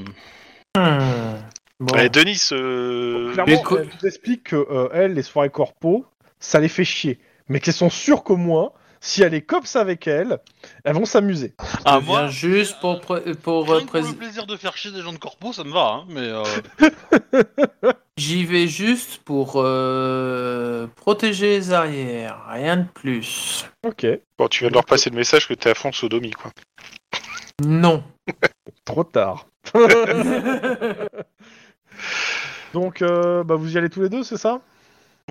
Hmm. Bon. Et Denis, euh, Clairement, Mais co- elle nous explique que euh, elles, les soirées corpo, ça les fait chier. Mais qu'elles sont sûres qu'au moins, si elle est cops avec elles, elles vont s'amuser. Ah, moi, juste pour, pré- pour, euh, pour le plaisir de faire chier des gens de corpo, ça me va, hein, mais... euh, J'y vais juste pour euh, protéger les arrières, rien de plus. Ok, bon, tu viens de leur passer le message que t'es à fond sodomie, quoi. Non. trop tard. Donc, euh, bah, vous y allez tous les deux, c'est ça?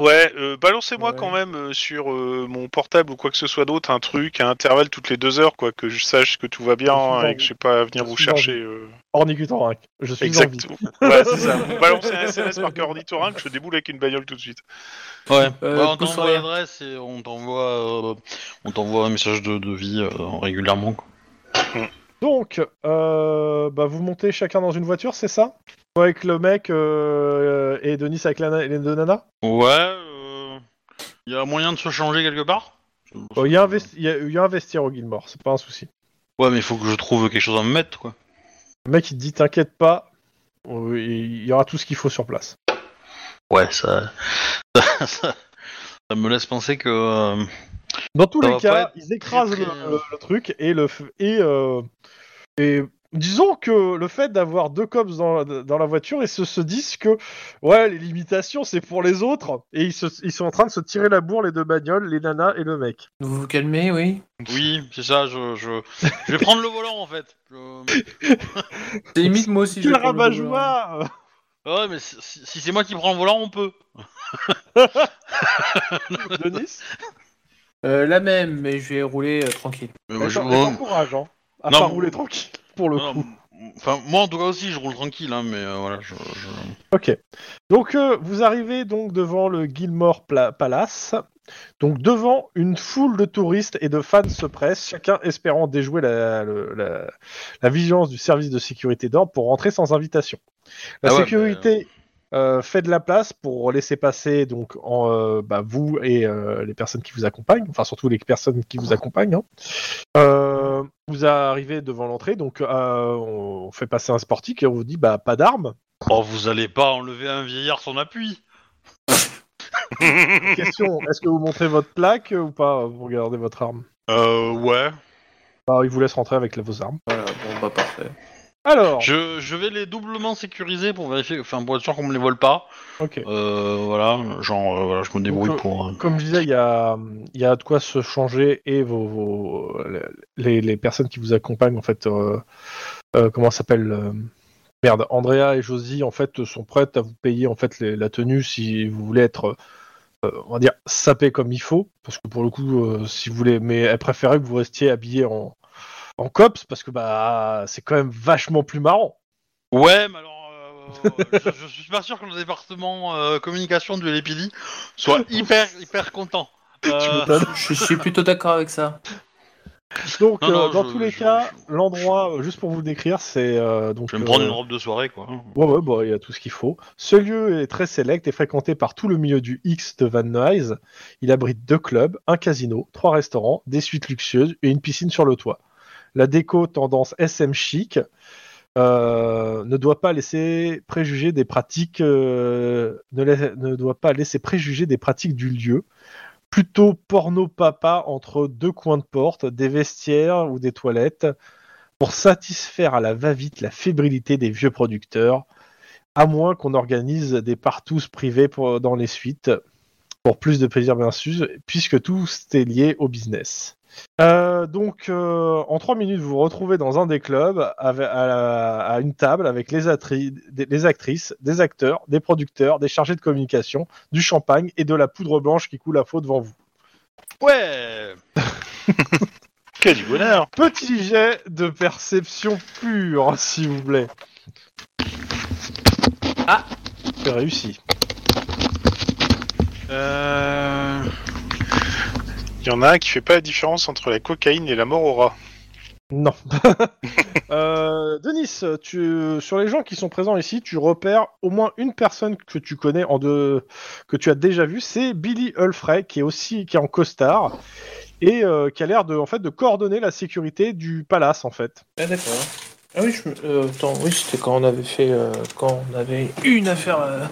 Ouais, euh, balancez-moi Ouais. quand même euh, sur euh, mon portable ou quoi que ce soit d'autre, un truc à intervalle toutes les deux heures, quoi, que je sache que tout va bien et que je sais pas à venir Je vous chercher. euh, Ornicutanrac. Je suis en Exact. vie. Ouais, c'est ça. Balancez un SMS par ornithorynque, je déboule avec une bagnole tout de suite. Ouais, Euh, bah, on t'envoie l'adresse et on t'envoie, euh, on t'envoie un message de, de vie euh, régulièrement. quoi. Donc, euh, bah, vous montez chacun dans une voiture, c'est ça? Toi avec le mec euh, et Denis avec la na- les deux nanas Ouais, il y a moyen de se changer quelque part? Il y, a il y a- il y a un vestiaire au Gilmore, c'est pas un souci. Ouais, mais il faut que je trouve quelque chose à me mettre, quoi. Le mec il te dit T'inquiète pas, euh, il y aura tout ce qu'il faut sur place. Ouais, ça, ça, ça- ça me laisse penser que. euh, Dans tous Ça les va cas, être ils écrasent très, le, très, le- le truc et le f- et, euh, et disons que le fait d'avoir deux cops dans, dans la voiture, ils se, se disent que ouais, les limitations c'est pour les autres et ils, se- ils sont en train de se tirer la bourre les deux bagnoles, les nanas et le mec. Vous vous calmez, oui Oui, c'est ça. Je, je, je vais prendre le volant en fait. Je- C'est limite moi aussi. je Quel rabat-joie Ouais, mais si, c'est moi qui prends le volant, on peut. Denis Euh, la même, mais je vais rouler euh, tranquille. Mais moi, je- Attends, moi- mais t'encourages, hein, à Non, rouler tranquille pour le coup. enfin, moi en tout cas aussi, je roule tranquille, hein, mais euh, voilà, je, je- Ok. Donc euh, vous arrivez donc devant le Gilmore Pla- Palace. Donc devant une foule de touristes et de fans se pressent, chacun espérant déjouer la, le- la- la vigilance du service de sécurité d'ordre pour rentrer sans invitation. La Ah ouais, sécurité euh, fait de la place pour laisser passer donc en, euh, bah, vous et euh, les personnes qui vous accompagnent, enfin surtout les personnes qui vous accompagnent. hein. Euh, vous arrivez devant l'entrée, donc euh, on fait passer un sportif et on vous dit bah pas d'armes. Oh, vous allez pas enlever un vieillard son appui Question, est-ce que vous montrez votre plaque ou pas Vous regardez votre arme? Euh, ouais. Bah, il vous laisse rentrer avec vos armes. Voilà, bon, bah parfait. Alors, Je, je vais les doublement sécuriser pour vérifier, enfin pour être sûr qu'on me les vole pas. ok. Euh, voilà, genre, euh, voilà, je me débrouille Donc, pour. euh, Comme je disais, il y a, il y a de quoi se changer et vos, vos- les, les personnes qui vous accompagnent, en fait, euh, euh, comment ça s'appelle euh, Merde, Andrea et Josie, en fait, sont prêtes à vous payer, en fait, les- la tenue si vous voulez être, euh, on va dire, sapé comme il faut. Parce que pour le coup, euh, si vous voulez, mais elles préféraient que vous restiez habillé en, en cops parce que, bah, c'est quand même vachement plus marrant. Ouais, mais alors, euh, je, je suis pas sûr que le département euh, communication du LPD soit hyper hyper content. Euh. Je suis plutôt d'accord avec ça. Donc, Non, non, euh, dans je- tous les je- cas, l'endroit, juste pour vous le décrire, c'est euh, donc. je vais me euh, prendre une robe de soirée, quoi. Ouais, ouais, bah, il y a tout ce qu'il faut. Ce lieu est très sélect et fréquenté par tout le milieu du X de Van Nuys. Il abrite deux clubs, un casino, trois restaurants, des suites luxueuses et une piscine sur le toit. La déco tendance SM chic euh, ne doit pas laisser préjuger des pratiques euh, ne, doit pas laisser préjuger des pratiques du lieu. Plutôt porno papa entre deux coins de porte, des vestiaires ou des toilettes pour satisfaire à la va-vite la fébrilité des vieux producteurs, à moins qu'on organise des partous privés dans les suites, pour plus de plaisir bien sûr, puisque tout est lié au business. Euh, donc, euh, en trois minutes, vous vous retrouvez dans un des clubs avec- à, la- à une table avec les, attri- des- les actrices, des acteurs, des producteurs, des chargés de communication, du champagne et de la poudre blanche qui coule à flot devant vous. Ouais. Que du bonheur Petit jet de perception pure, s'il vous plaît. Ah. C'est réussi. Euh... Il y en a un qui fait pas la différence entre la cocaïne et la mort au rat. Non. euh, Denis, tu, sur les gens qui sont présents ici, tu repères au moins une personne que tu connais en deux, que tu as déjà vu, c'est Billy Hullfrey, qui est aussi qui est en costard et euh, qui a l'air de en fait de coordonner la sécurité du palace en fait. Ah d'accord. Ah oui, je me... euh, attends, oui, c'était quand on avait fait... euh, quand on avait eu une affaire... euh,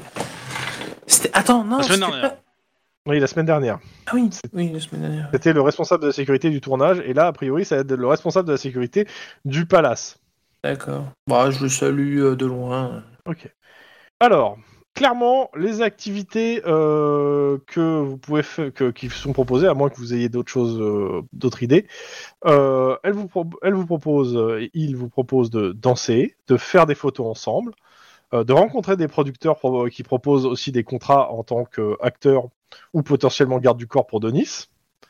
C'était... Attends, non, La semaine c'était dernière. pas- Oui, la semaine dernière. Ah oui, oui, la semaine dernière. C'était le responsable de la sécurité du tournage et là, a priori, ça va être le responsable de la sécurité du palace. D'accord. Bah, je le salue euh, de loin. Ok. Alors, clairement, les activités euh, que vous pouvez faire, que, qui sont proposées, à moins que vous ayez d'autres choses, euh, d'autres idées, euh, elle vous, pro- elle vous propose, il vous propose de danser, de faire des photos ensemble, de rencontrer des producteurs pro- qui proposent aussi des contrats en tant qu'acteur ou potentiellement garde du corps pour Denis,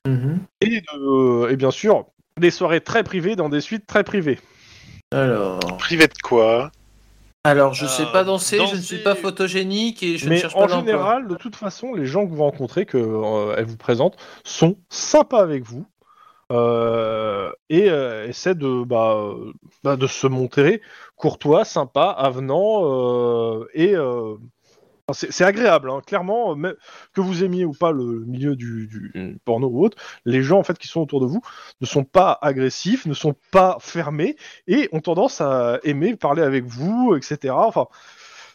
Mhm. et, de- et bien sûr des soirées très privées dans des suites très privées. Alors... Privé de quoi? Alors, je Euh, sais pas danser, je ne suis pas photogénique et je ne Mais cherche en pas d'emploi. général, de toute façon, les gens que vous rencontrez, que euh, elle vous présente, sont sympas avec vous euh, et euh, essaient de, bah, bah, de se montrer courtois, sympa, avenant euh, et euh, c'est c'est agréable, hein, clairement. mais- que vous aimiez ou pas le milieu du, du porno ou autre, les gens en fait qui sont autour de vous ne sont pas agressifs, ne sont pas fermés et ont tendance à aimer parler avec vous, etc. Enfin,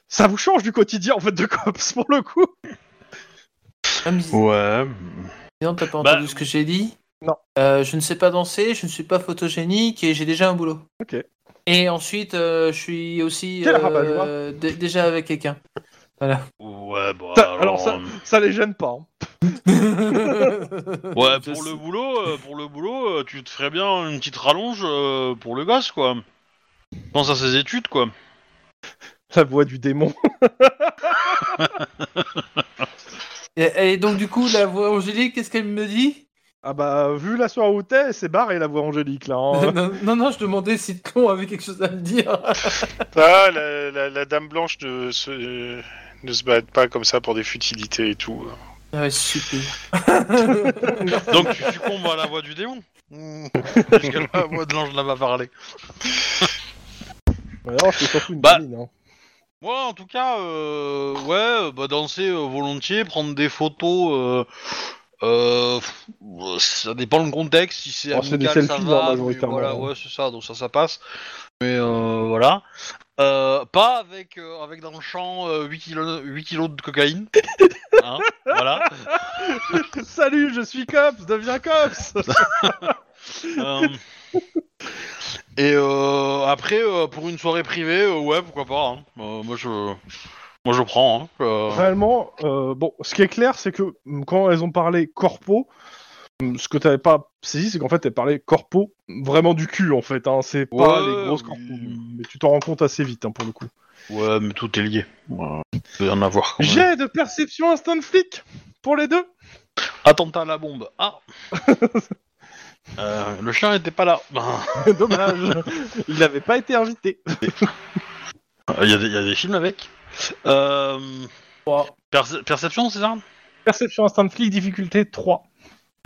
ça vous change du quotidien en fait de cops pour le coup. Ah, Ouais. Non, t'as pas Bah- entendu ce que j'ai dit? Non. Euh, je ne sais pas danser, je ne suis pas photogénique et j'ai déjà un boulot. Ok. Et ensuite, euh, je suis aussi Quel euh, déjà avec quelqu'un. Voilà. Ouais, bah. Ça- alors ça- Ça les gêne pas. hein. Ouais, pour le boulot, euh, pour le boulot, euh, tu te ferais bien une petite rallonge euh, pour le gosse, quoi. Pense à ses études, quoi. La voix du démon. et, et donc, du coup, la voix angélique, qu'est-ce qu'elle me dit? Ah bah, vu la soirée où t'es, c'est barré la voix angélique là. hein. non, non, non, je demandais si Tlon avait quelque chose à me dire. Ah, la, la- la dame blanche ne se, ne se bat pas comme ça pour des futilités et tout. ouais, super. Donc tu succombes à la voix du démon Mmh. Puisque la voix de l'ange n'a pas parlé. Ouais, non, c'est surtout une Bah, hein. Moi, en tout cas, euh, ouais, bah, danser euh, volontiers, prendre des photos. Euh, ça dépend le contexte. Si c'est c'est des amical, ça va. hein, mais. Voilà, ouais, c'est ça. Donc ça, ça passe. Mais euh, voilà. Euh, pas avec avec dans le champ euh, 8 kilos 8 kilos de cocaïne. Hein, voilà. Salut, je suis cops, deviens cops et après, pour une soirée privée, ouais, pourquoi pas. hein. Moi, je moi, je prends. Hein. Euh, Réellement, euh, bon, ce qui est clair, c'est que hum, quand elles ont parlé corpo, hum, ce que t'avais pas saisi, c'est qu'en fait, elles parlaient corpo vraiment du cul, en fait. Hein, c'est pas Ouais, les grosses oui. corpos. Mais tu t'en rends compte assez vite, hein, pour le coup. Ouais, mais tout est lié. Ouais, il peut y en avoir. J'ai de perception instant flic pour les deux. Attentat à la bombe. Ah Euh, Le chien était pas là. Ben, Dommage. Il n'avait pas été invité. Y, il y a des films avec. Euh, perce- perception, c'est ça? Perception instant flic, difficulté 3.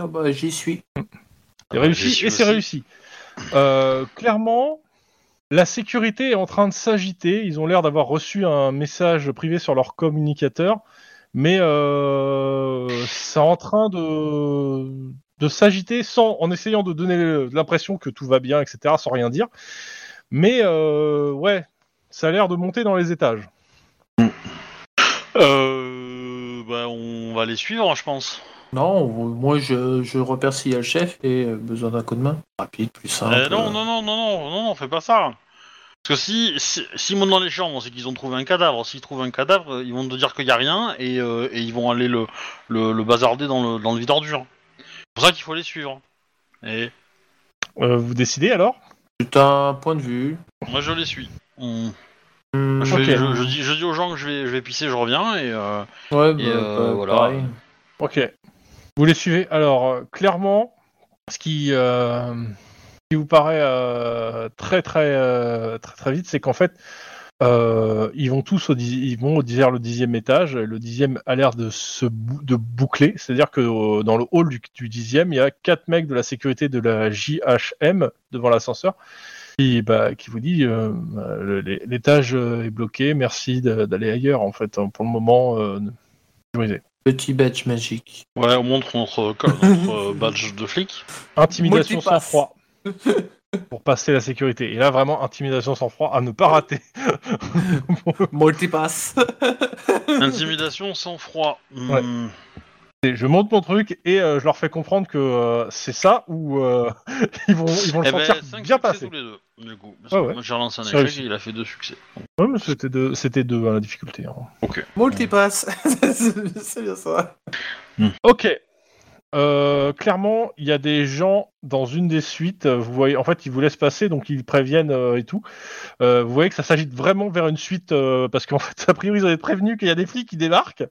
Ah bah, j'y suis. C'est j'y réussi suis et c'est réussi. Euh, clairement, la sécurité est en train de s'agiter. Ils ont l'air d'avoir reçu un message privé sur leur communicateur, mais euh, c'est en train de, de s'agiter sans, en essayant de donner l'impression que tout va bien, etc., sans rien dire. Mais euh, ouais, ça a l'air de monter dans les étages. Euh, bah, On va les suivre, je pense. Non, moi je, je repère s'il y a le chef et euh, besoin d'un coup de main. Rapide, plus simple. Euh, non, non, non, non, non, non, non, fais pas ça. Parce que si, si, s'ils montent dans les chambres, c'est qu'ils ont trouvé un cadavre. S'ils trouvent un cadavre, ils vont te dire qu'il y a rien et, euh, et ils vont aller le, le, le bazarder dans le, dans le vide ordure. C'est pour ça qu'il faut les suivre. Et Euh, vous décidez alors? C'est un point de vue. moi, je les suis. On- Je, Ok. je- je dis, je dis aux gens que je vais, je vais pisser, je reviens et euh, Ouais, bah, Et, euh, bah, voilà. pareil. Ok. Vous les suivez. Alors, euh, clairement, ce qui, euh, ce qui vous paraît euh, très, très, euh, très, très vite, c'est qu'en fait, euh, ils vont tous au, dix- ils vont au vers le dixième étage. Le dixième a l'air de se bou- de boucler. C'est-à-dire que euh, dans le hall du, du dixième, il y a quatre mecs de la sécurité de la JHM devant l'ascenseur. Qui, bah, qui vous dit euh, l'étage euh, est bloqué, merci d'aller ailleurs en fait. hein. Pour le moment, euh. Petit badge magique. ouais, on montre notre, badge de flic. Intimidation sans froid. pour passer la sécurité. Et là, vraiment, intimidation sans froid à ne pas rater. Multipass. Intimidation sans froid. Hmm. Et je monte mon truc et euh, je leur fais comprendre que euh, c'est ça ou euh, ils vont, ils vont le Eh ben, sentir bien succès passer. tous les deux, du coup. Parce Ouais, que ouais. moi, j'ai relancé un échec réussi. et il a fait deux succès. Ouais, mais c'était deux, c'était deux à la difficulté. hein. Multipass. c'est bien ça. Ok. Euh, clairement, il y a des gens dans une des suites. Vous voyez, en fait, ils vous laissent passer, donc ils préviennent euh, et tout. Euh, vous voyez que ça s'agite vraiment vers une suite euh, parce qu'en fait, a priori, ils avaient prévenu qu'il y a des flics qui débarquent.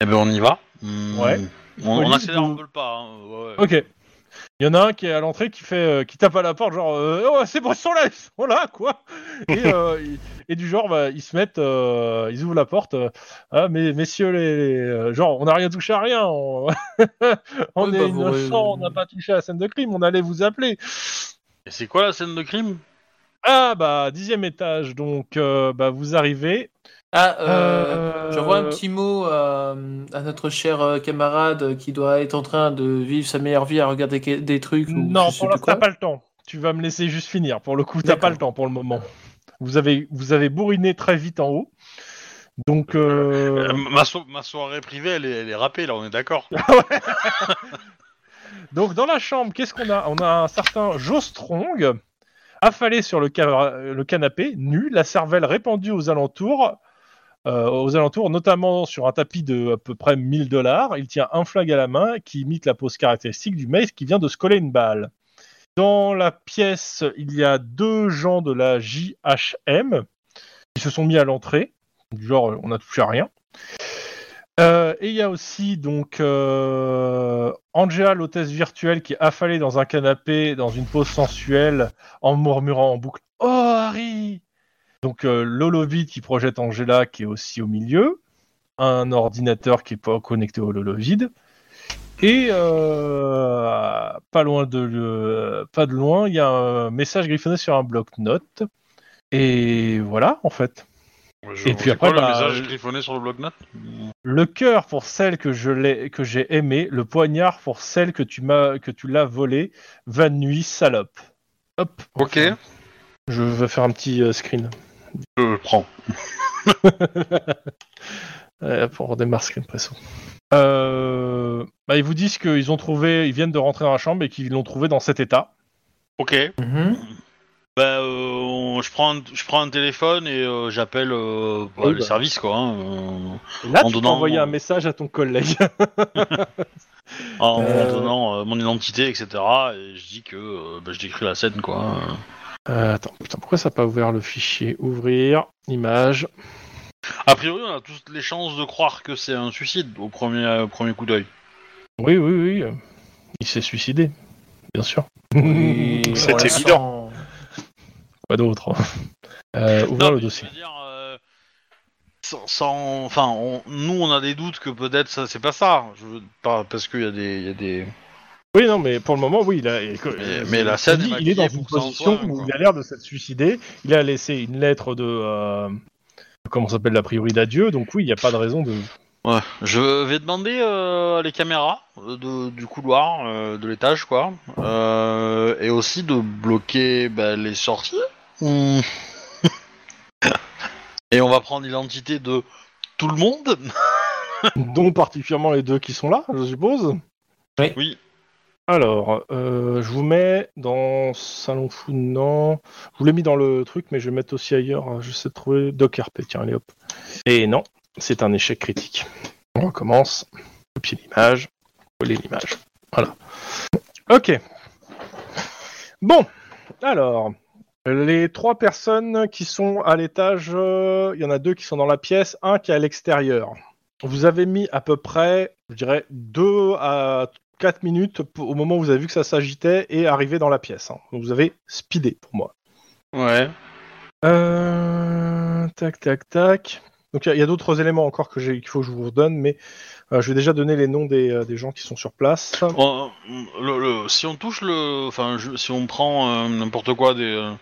Eh ben, on y va. Hmm. Ouais. On, on accélère peu le pas. hein. Ouais. Ok. Il y en a un qui est à l'entrée qui fait, euh, qui tape à la porte genre, euh, oh c'est bon, ils sont là, ils sont là, quoi. Et, euh, et du genre, bah, ils se mettent, euh, ils ouvrent la porte. euh, ah, mais messieurs les, les, genre, on n'a rien touché à rien. On, on Oui, est bah, innocents, on n'a pas touché à la scène de crime. On allait vous appeler. Et c'est quoi la scène de crime? Ah bah dixième étage, donc euh, bah vous arrivez. Ah, euh, Euh, j'envoie un petit mot à, à notre cher euh, camarade qui doit être en train de vivre sa meilleure vie à regarder des trucs. ou Non, pour l'instant t'as pas le temps. Tu vas me laisser juste finir. Pour le coup, t'as pas le temps pour le moment. Vous avez, vous avez bourriné très vite en haut. Donc euh, Euh, ma, so- ma soirée privée, elle est, elle est râpée, là, on est d'accord. Donc dans la chambre, qu'est-ce qu'on a? On a un certain Joe Strong, affalé sur le, ca- le canapé, nu, la cervelle répandue aux alentours, euh, aux alentours, notamment sur un tapis de à peu près 1000 dollars. Il tient un flag à la main qui imite la pose caractéristique du mec qui vient de se coller une balle. Dans la pièce, il y a deux gens de la JHM qui se sont mis à l'entrée. Du genre, on n'a touché à rien. Euh, et il y a aussi donc euh, Angela, l'hôtesse virtuelle, qui est affalée dans un canapé, dans une pose sensuelle, en murmurant en boucle Oh Harry Donc euh, l'holovid qui projette Angela, qui est aussi au milieu, un ordinateur qui est pas connecté au holovid, et euh, pas loin de le- pas de loin, il y a un message griffonné sur un bloc-notes. Et voilà, en fait. Je- Et puis après, quoi, bah, le message griffonné sur le bloc-notes? Le cœur pour celle que je l'ai, que j'ai aimée, le poignard pour celle que tu m'as, que tu l'as volée. Van nuit, salope. Hop. Ok, Je vais faire un petit euh, screen. Je le prends. Euh, pour redémarrer presso. Euh, bah, ils vous disent qu'ils ont trouvé, ils viennent de rentrer dans la chambre et qu'ils l'ont trouvé dans cet état. Ok. Mhm. Bah, euh, on- je, prends un, je prends un téléphone et euh, j'appelle euh, bah, Oui, le bah. service, quoi. hein, euh, là, En tu peux donnant- envoyer un message à ton collègue. en Euh. donnant euh, mon identité, etc. Et je dis que euh, bah, je décris la scène, quoi. Euh, attends, putain, pourquoi ça n'a pas ouvert le fichier Ouvrir, image? A priori, on a toutes les chances de croire que c'est un suicide au premier, euh, premier coup d'œil. Oui, oui, oui. euh, Il s'est suicidé, bien sûr. Oui, C'est évident. Quoi d'autre euh, Ouvrir Non, le dossier. dire, euh, sans, sans- enfin, on- nous, on a des doutes que peut-être ça, c'est pas ça. Je veux pas parce qu'il y a des, il y a des. Oui, non, mais pour le moment, oui, il a. Mais- mais la scène il, est il est dans une position où quoi. il a l'air de s'être suicidé. Il a laissé une lettre de. euh, comment ça s'appelle La priori d'adieu. Donc, oui, il n'y a pas de raison de. Ouais. Je vais demander euh, les caméras euh, de- du couloir, euh, de l'étage, quoi, Euh, et aussi de bloquer bah, les sorties. Hmm. et on va prendre l'identité de tout le monde. dont particulièrement les deux qui sont là, je suppose. Oui. Alors, euh, je vous mets dans Salon Fou, non. Je vous l'ai mis dans le truc, mais je vais mettre aussi ailleurs. J'essaie de trouver Doc RP, tiens, allez hop. Et non, c'est un échec critique. On recommence. Copier l'image. Coller l'image. Voilà. Ok. Bon, alors, les trois personnes qui sont à l'étage, euh, il y en a deux qui sont dans la pièce, un qui est à l'extérieur. Vous avez mis à peu près, je dirais, deux à 4 minutes au moment où vous avez vu que ça s'agitait et arrivé dans la pièce. hein. Donc vous avez speedé pour moi. Ouais. Euh, tac, tac, tac. Donc il y a- d'autres éléments encore que qu'il faut que je vous redonne, mais euh, je vais déjà donner les noms des, euh, des gens qui sont sur place. Le- le- si on touche le, enfin, si on prend euh, n'importe quoi des,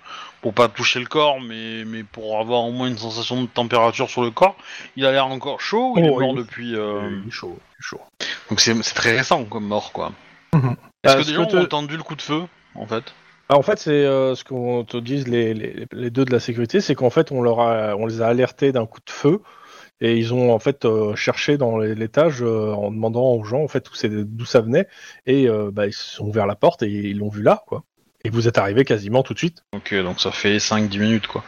pour pas toucher le corps, mais mais pour avoir au moins une sensation de température sur le corps, il a l'air encore chaud. ou Il est Oh, mort depuis. euh, Il est chaud, chaud. Donc c'est très récent comme mort, quoi. Mhm. Est-ce que des gens que te- ont entendu le coup de feu, en fait? Ah, en fait, c'est euh, ce qu'on te disent les, les, les deux de la sécurité, c'est qu'en fait, on, leur a, on les a alertés d'un coup de feu et ils ont en fait euh, cherché dans les- l'étage euh, en demandant aux gens en fait d'où ça venait et euh, bah, ils se sont ouvert la porte et ils l'ont vu là, quoi. Et vous êtes arrivé quasiment tout de suite. Ok, donc ça fait 5-10 minutes, quoi.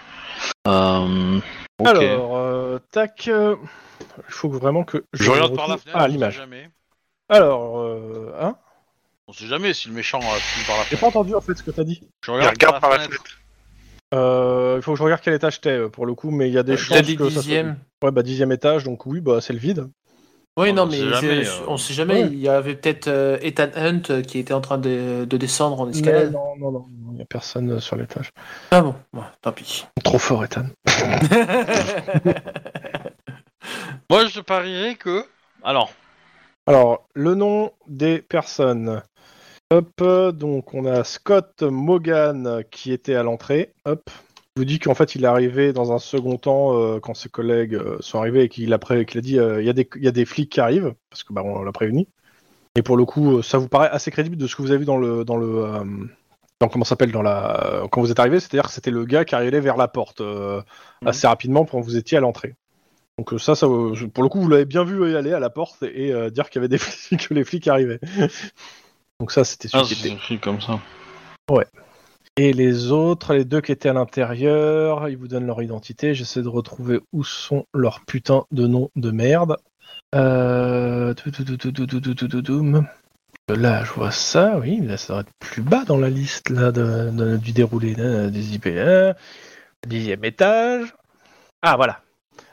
Euh. Alors, euh, tac, euh, il faut vraiment que je regarde par la fenêtre. Ah, l'image. Alors, euh, hein? On sait jamais si le méchant a fini par la J'ai fenêtre. pas entendu en fait ce que t'as dit. Je Il regarde, regarde par la fenêtre. Euh, il faut que je regarde quel étage t'es euh, pour le coup, mais il y a des T'as chances dit que ça soit- dixième. Ouais, bah dixième étage, donc oui, bah c'est le vide. Oui, On non, sait mais jamais, c'est- euh. on sait jamais. Ouais. Il y avait peut-être euh, Ethan Hunt euh, qui était en train de, de descendre en escalade. Non, non, non, il n'y a personne euh, sur l'étage. Ah bon, bon, tant pis. Trop fort, Ethan. Moi, je parierais que. Alors, Alors, le nom des personnes. Hop, donc on a Scott Mogan qui était à l'entrée. Hop. Je vous dis qu'en fait il est arrivé dans un second temps euh, quand ses collègues euh, sont arrivés et qu'il a, pré- a dit euh, il y, a des- il y a des flics qui arrivent, parce que bah, on l'a prévenu. Et pour le coup, ça vous paraît assez crédible de ce que vous avez vu dans le. Dans le dans, comment ça s'appelle dans la quand vous êtes arrivé, c'est-à-dire que c'était le gars qui arrivait vers la porte Mhm. assez rapidement quand vous étiez à l'entrée. Donc ça, ça, pour le coup, vous l'avez bien vu aller à la porte et dire qu'il y avait des flics, que les flics arrivaient. Donc ça, c'était celui ah, qui était... écrit comme ça. Ouais. Et les autres, les deux qui étaient à l'intérieur, ils vous donnent leur identité. J'essaie de retrouver où sont leurs putains de noms de merde. Là, je vois ça, oui, là, ça doit être plus bas dans la liste là, du déroulé des IP. Dixième étage. Ah, voilà.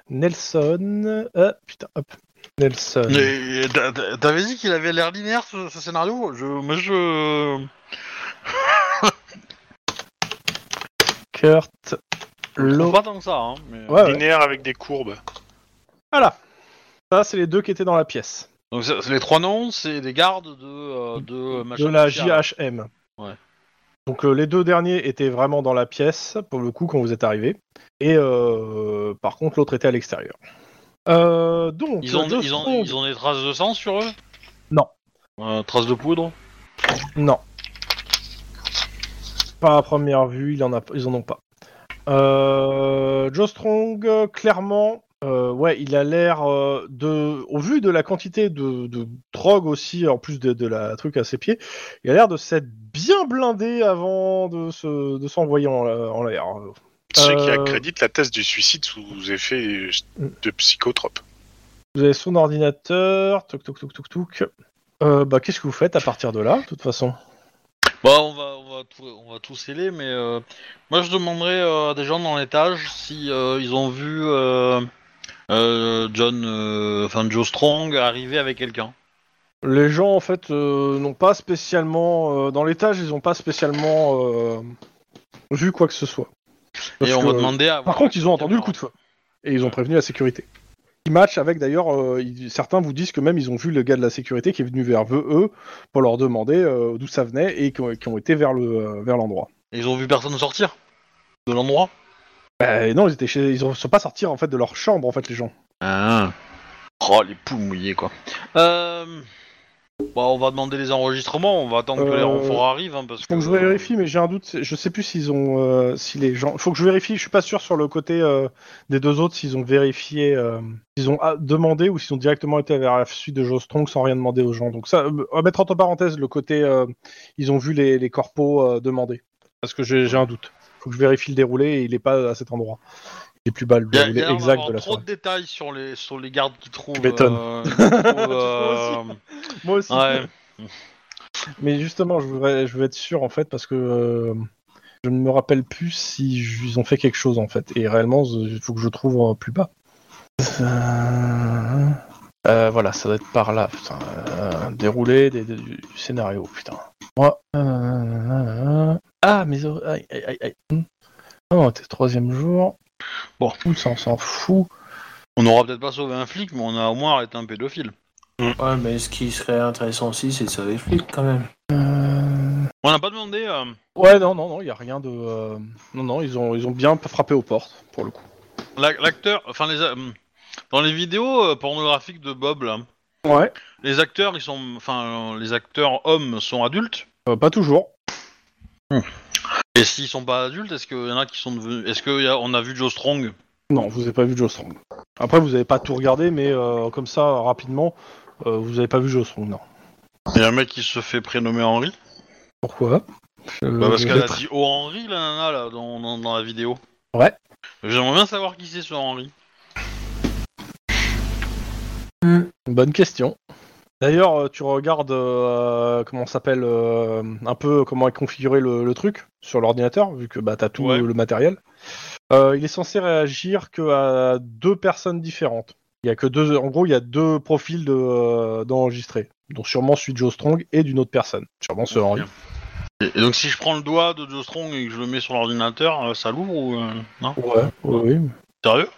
Nelson. Euh, putain, hop. Nelson. Mais t'a- T'avais dit qu'il avait l'air linéaire ce, ce scénario? Je, Moi je. Kurt. je Lo- pas tant que ça, hein. Mais... Ouais, ouais. Linéaire avec des courbes. Voilà. Ça, c'est les deux qui étaient dans la pièce. Donc c'est- les trois noms, c'est des gardes de, euh, de machin. de la. JHM. Ouais. Donc euh, les deux derniers étaient vraiment dans la pièce, pour le coup, quand vous êtes arrivé. Et euh, par contre, l'autre était à l'extérieur. Euh, donc, Ils ont, Joe ils, ont, Strong- ils ont des traces de sang sur eux? Non. Euh, traces de poudre? Non. Pas à première vue, il en a, ils en ont pas. Euh, Joe Strong, clairement, euh, ouais, il a l'air euh, de, au vu de la quantité de, de drogue aussi, en plus de, de la truc à ses pieds, il a l'air de s'être bien blindé avant de se, de s'envoyer en, en l'air. Ceux qui Euh, accréditent la thèse du suicide sous effet de psychotrope. Vous avez son ordinateur, toc toc toc toc toc. Euh, bah, qu'est-ce que vous faites à partir de là, de toute façon? Bah on va, on va, tout, on va tout sceller, mais euh, moi je demanderais euh, à des gens dans l'étage si euh, ils ont vu euh, euh, John, euh, enfin Joe Strong arriver avec quelqu'un. Les gens, en fait, euh, n'ont pas spécialement. euh, dans l'étage, ils n'ont pas spécialement euh, vu quoi que ce soit. Parce Et on que- va demander à. Par contre, ils ont entendu le coup de feu. Et ils ont prévenu la sécurité. Ils matchent avec, d'ailleurs, euh, ils- certains vous disent que même ils ont vu le gars de la sécurité qui est venu vers eux, eux pour leur demander euh, d'où ça venait et qui ont, qui ont été vers le euh, vers l'endroit. Et Ils ont vu personne sortir de l'endroit? Bah, non, ils étaient chez, ils ne sont pas sortis en fait de leur chambre en fait les gens. Ah. Oh les poules mouillées quoi. Euh... Bah on va demander les enregistrements, on va attendre que Euh, les renforts arrivent hein, parce Faut que je vérifie, mais j'ai un doute. Je sais plus s'ils ont, euh, si les gens. Faut que je vérifie. Je suis pas sûr sur le côté euh, des deux autres s'ils ont vérifié, euh, s'ils ont ah, demandé ou s'ils ont directement été vers la suite de Joe Strong sans rien demander aux gens. Donc ça, euh, on va mettre entre parenthèses le côté. euh, ils ont vu les, les corpos euh, demander, parce que j'ai j'ai un doute. Faut que je vérifie le déroulé et il est pas à cet endroit. Il est plus bas le Il y a, exact avoir de la trop soirée. de détails sur les sur les gardes qui trouvent. Tu m'étonnes. euh, qui trouvent, euh, Moi aussi. ouais. Mais justement, je voudrais, je veux être sûr en fait parce que euh, je ne me rappelle plus si j- ils ont fait quelque chose en fait. Et réellement, il faut que je trouve euh, plus bas. Euh, euh, voilà, ça doit être par là. Putain, euh, déroulé des- des- du scénario. Putain. Moi. euh, ah, mais oh, aïe, aïe, aïe, aïe. Hmm. Oh, t'es troisième jour. Bon. On s'en fout. On n'aura peut-être pas sauvé un flic, mais on a au moins arrêté un pédophile. Ouais, mais ce qui serait intéressant aussi, c'est de sauver le flic quand même. Euh, On n'a pas demandé. euh, Ouais, non, non, non, il y a rien de. euh, Non, non, ils ont, ils ont bien frappé aux portes pour le coup. la- L'acteur, enfin les euh, dans les vidéos euh, pornographiques de Bob, là, Ouais. les acteurs ils sont, enfin euh, les acteurs hommes sont adultes? Euh, pas toujours. Et s'ils sont pas adultes, est-ce qu'il y en a qui sont devenus, est-ce qu'on a vu Joe Strong? Non, vous avez pas vu Joe Strong. Après, vous avez pas tout regardé, mais euh, comme ça, rapidement, euh, vous avez pas vu Joe Strong, non. Il y a un mec qui se fait prénommer Henri. Pourquoi? Je- Bah, parce qu'elle a dit Oh la nana, là, dans, dans, dans la vidéo. Ouais. J'aimerais bien savoir qui c'est ce Henri. Bonne question. D'ailleurs, euh, tu regardes euh, comment s'appelle euh, un peu comment est configuré le, le truc sur l'ordinateur, vu que bah t'as tout Ouais. le matériel. Euh, il est censé réagir que à deux personnes différentes. Il y a que deux, en gros, il y a deux profils de, euh, d'enregistrés. Donc sûrement celui de Joe Strong et d'une autre personne. Sûrement ce Henry. Et, et donc si je prends le doigt de Joe Strong et que je le mets sur l'ordinateur, ça l'ouvre ou euh, non? Ouais. Oui. oui. Sérieux?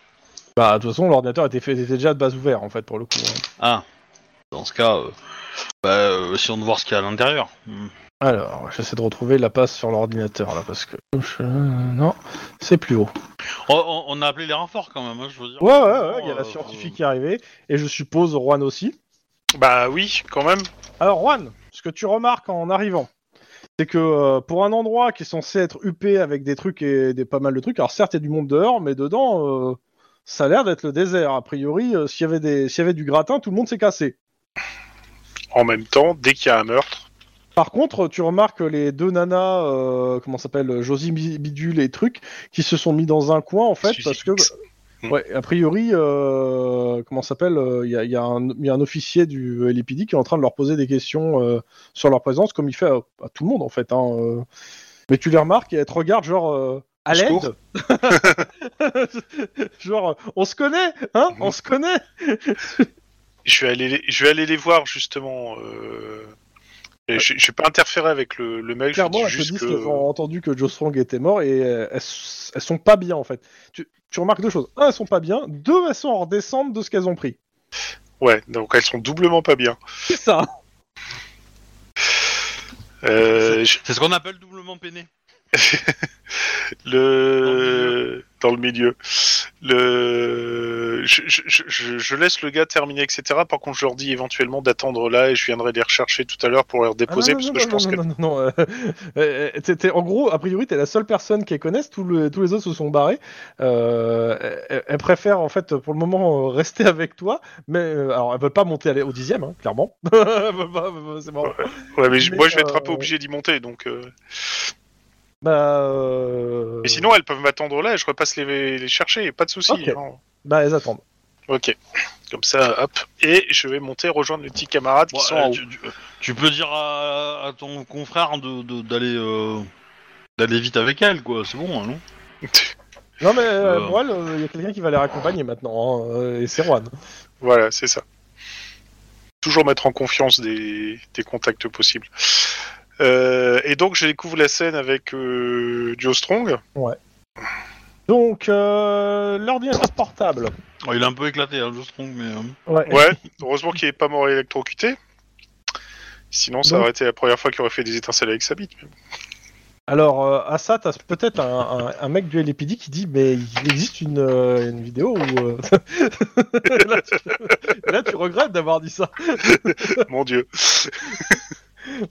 Bah de toute façon, l'ordinateur était, fait, était déjà de base ouvert en fait pour le coup. hein. Ah. Dans ce cas, euh, bah, euh, essayons de voir ce qu'il y a à l'intérieur. Hmm. Alors, j'essaie de retrouver la passe sur l'ordinateur là parce que je- non, c'est plus haut. Oh, on, on a appelé les renforts quand même, hein, je veux dire. Ouais, ouais, ouais, il y a Euh, la scientifique qui est arrivée, et je suppose Juan aussi. Bah oui, quand même. Alors Juan, ce que tu remarques en arrivant, c'est que euh, pour un endroit qui est censé être huppé avec des trucs et des pas mal de trucs, alors certes il y a du monde dehors, mais dedans, euh, ça a l'air d'être le désert. A priori, euh, s'il y avait des, s'il y avait du gratin, tout le monde s'est cassé. En même temps, dès qu'il y a un meurtre, Par contre, tu remarques les deux nanas, euh, comment ça s'appelle, Josie Bi- Bidule et trucs, qui se sont mis dans un coin en fait Suzy parce que, ouais, a priori, euh, comment ça s'appelle, il y, a, y a un y a un officier du LPD qui est en train de leur poser des questions euh, sur leur présence, comme il fait à, à tout le monde en fait. Hein, euh. Mais tu les remarques et elles te regardent genre euh, à l'aide. Genre, on se connaît, hein, on se connaît. je vais aller, les- je vais aller les voir justement. Euh... Je, je vais pas interférer avec le, le mec. Je Clairement, dis elles te juste disent que. qu'elles ont entendu que Joe Strong était mort et euh, elles, elles sont pas bien en fait. Tu, tu remarques deux choses. Un, elles sont pas bien. Deux, elles sont en redescente de ce qu'elles ont pris. Ouais, donc elles sont doublement pas bien. C'est ça. Euh, C'est ce qu'on appelle doublement peiné. le dans le milieu. Le je, je, je, je laisse le gars terminer, etc. Par contre, je leur dis éventuellement d'attendre là et je viendrai les rechercher tout à l'heure pour les Ah, redéposer non, parce non, que je pense non, que non, euh, euh, t'es- en gros, a priori, t'es la seule personne qui les connaisse. Tout le- tous les autres se sont barrés. Euh, elle, elle préfère en fait, pour le moment, euh, rester avec toi. Mais euh, alors, elle veut pas monter au dixième, hein, clairement. Euh, c'est marrant. Ouais, mais, moi je vais être un peu euh, obligé d'y monter donc. Euh, Bah, euh, Et sinon, elles peuvent m'attendre là et je repasse les, les chercher, pas de souci. Ok. hein. bah, elles attendent. Ok. Comme ça, hop. Et je vais monter rejoindre les petits camarades qui sont euh, en haut. tu, tu- tu peux dire à, à ton confrère de de- d'aller euh, d'aller vite avec elle, quoi. C'est bon, hein, non Non, mais euh, Euh. elle, il y a quelqu'un qui va les raccompagner maintenant, hein, euh, et c'est Juan. Voilà, c'est ça. Toujours mettre en confiance des, des contacts possibles. Euh, et donc, je découvre la scène avec euh, Joe Strong. Donc, euh, l'ordinateur portable. Oh, Il est un peu éclaté, hein, Joe Strong, mais. euh, Ouais. Ouais, heureusement qu'il est pas mort électrocuté. Sinon, ça Donc- aurait été la première fois qu'il aurait fait des étincelles avec sa bite. Alors, euh, à ça, t'as peut-être un, un- un mec du LAPD qui dit Mais il existe une, euh, une vidéo où. euh, là, tu, là, tu regrettes d'avoir dit ça. Mon dieu.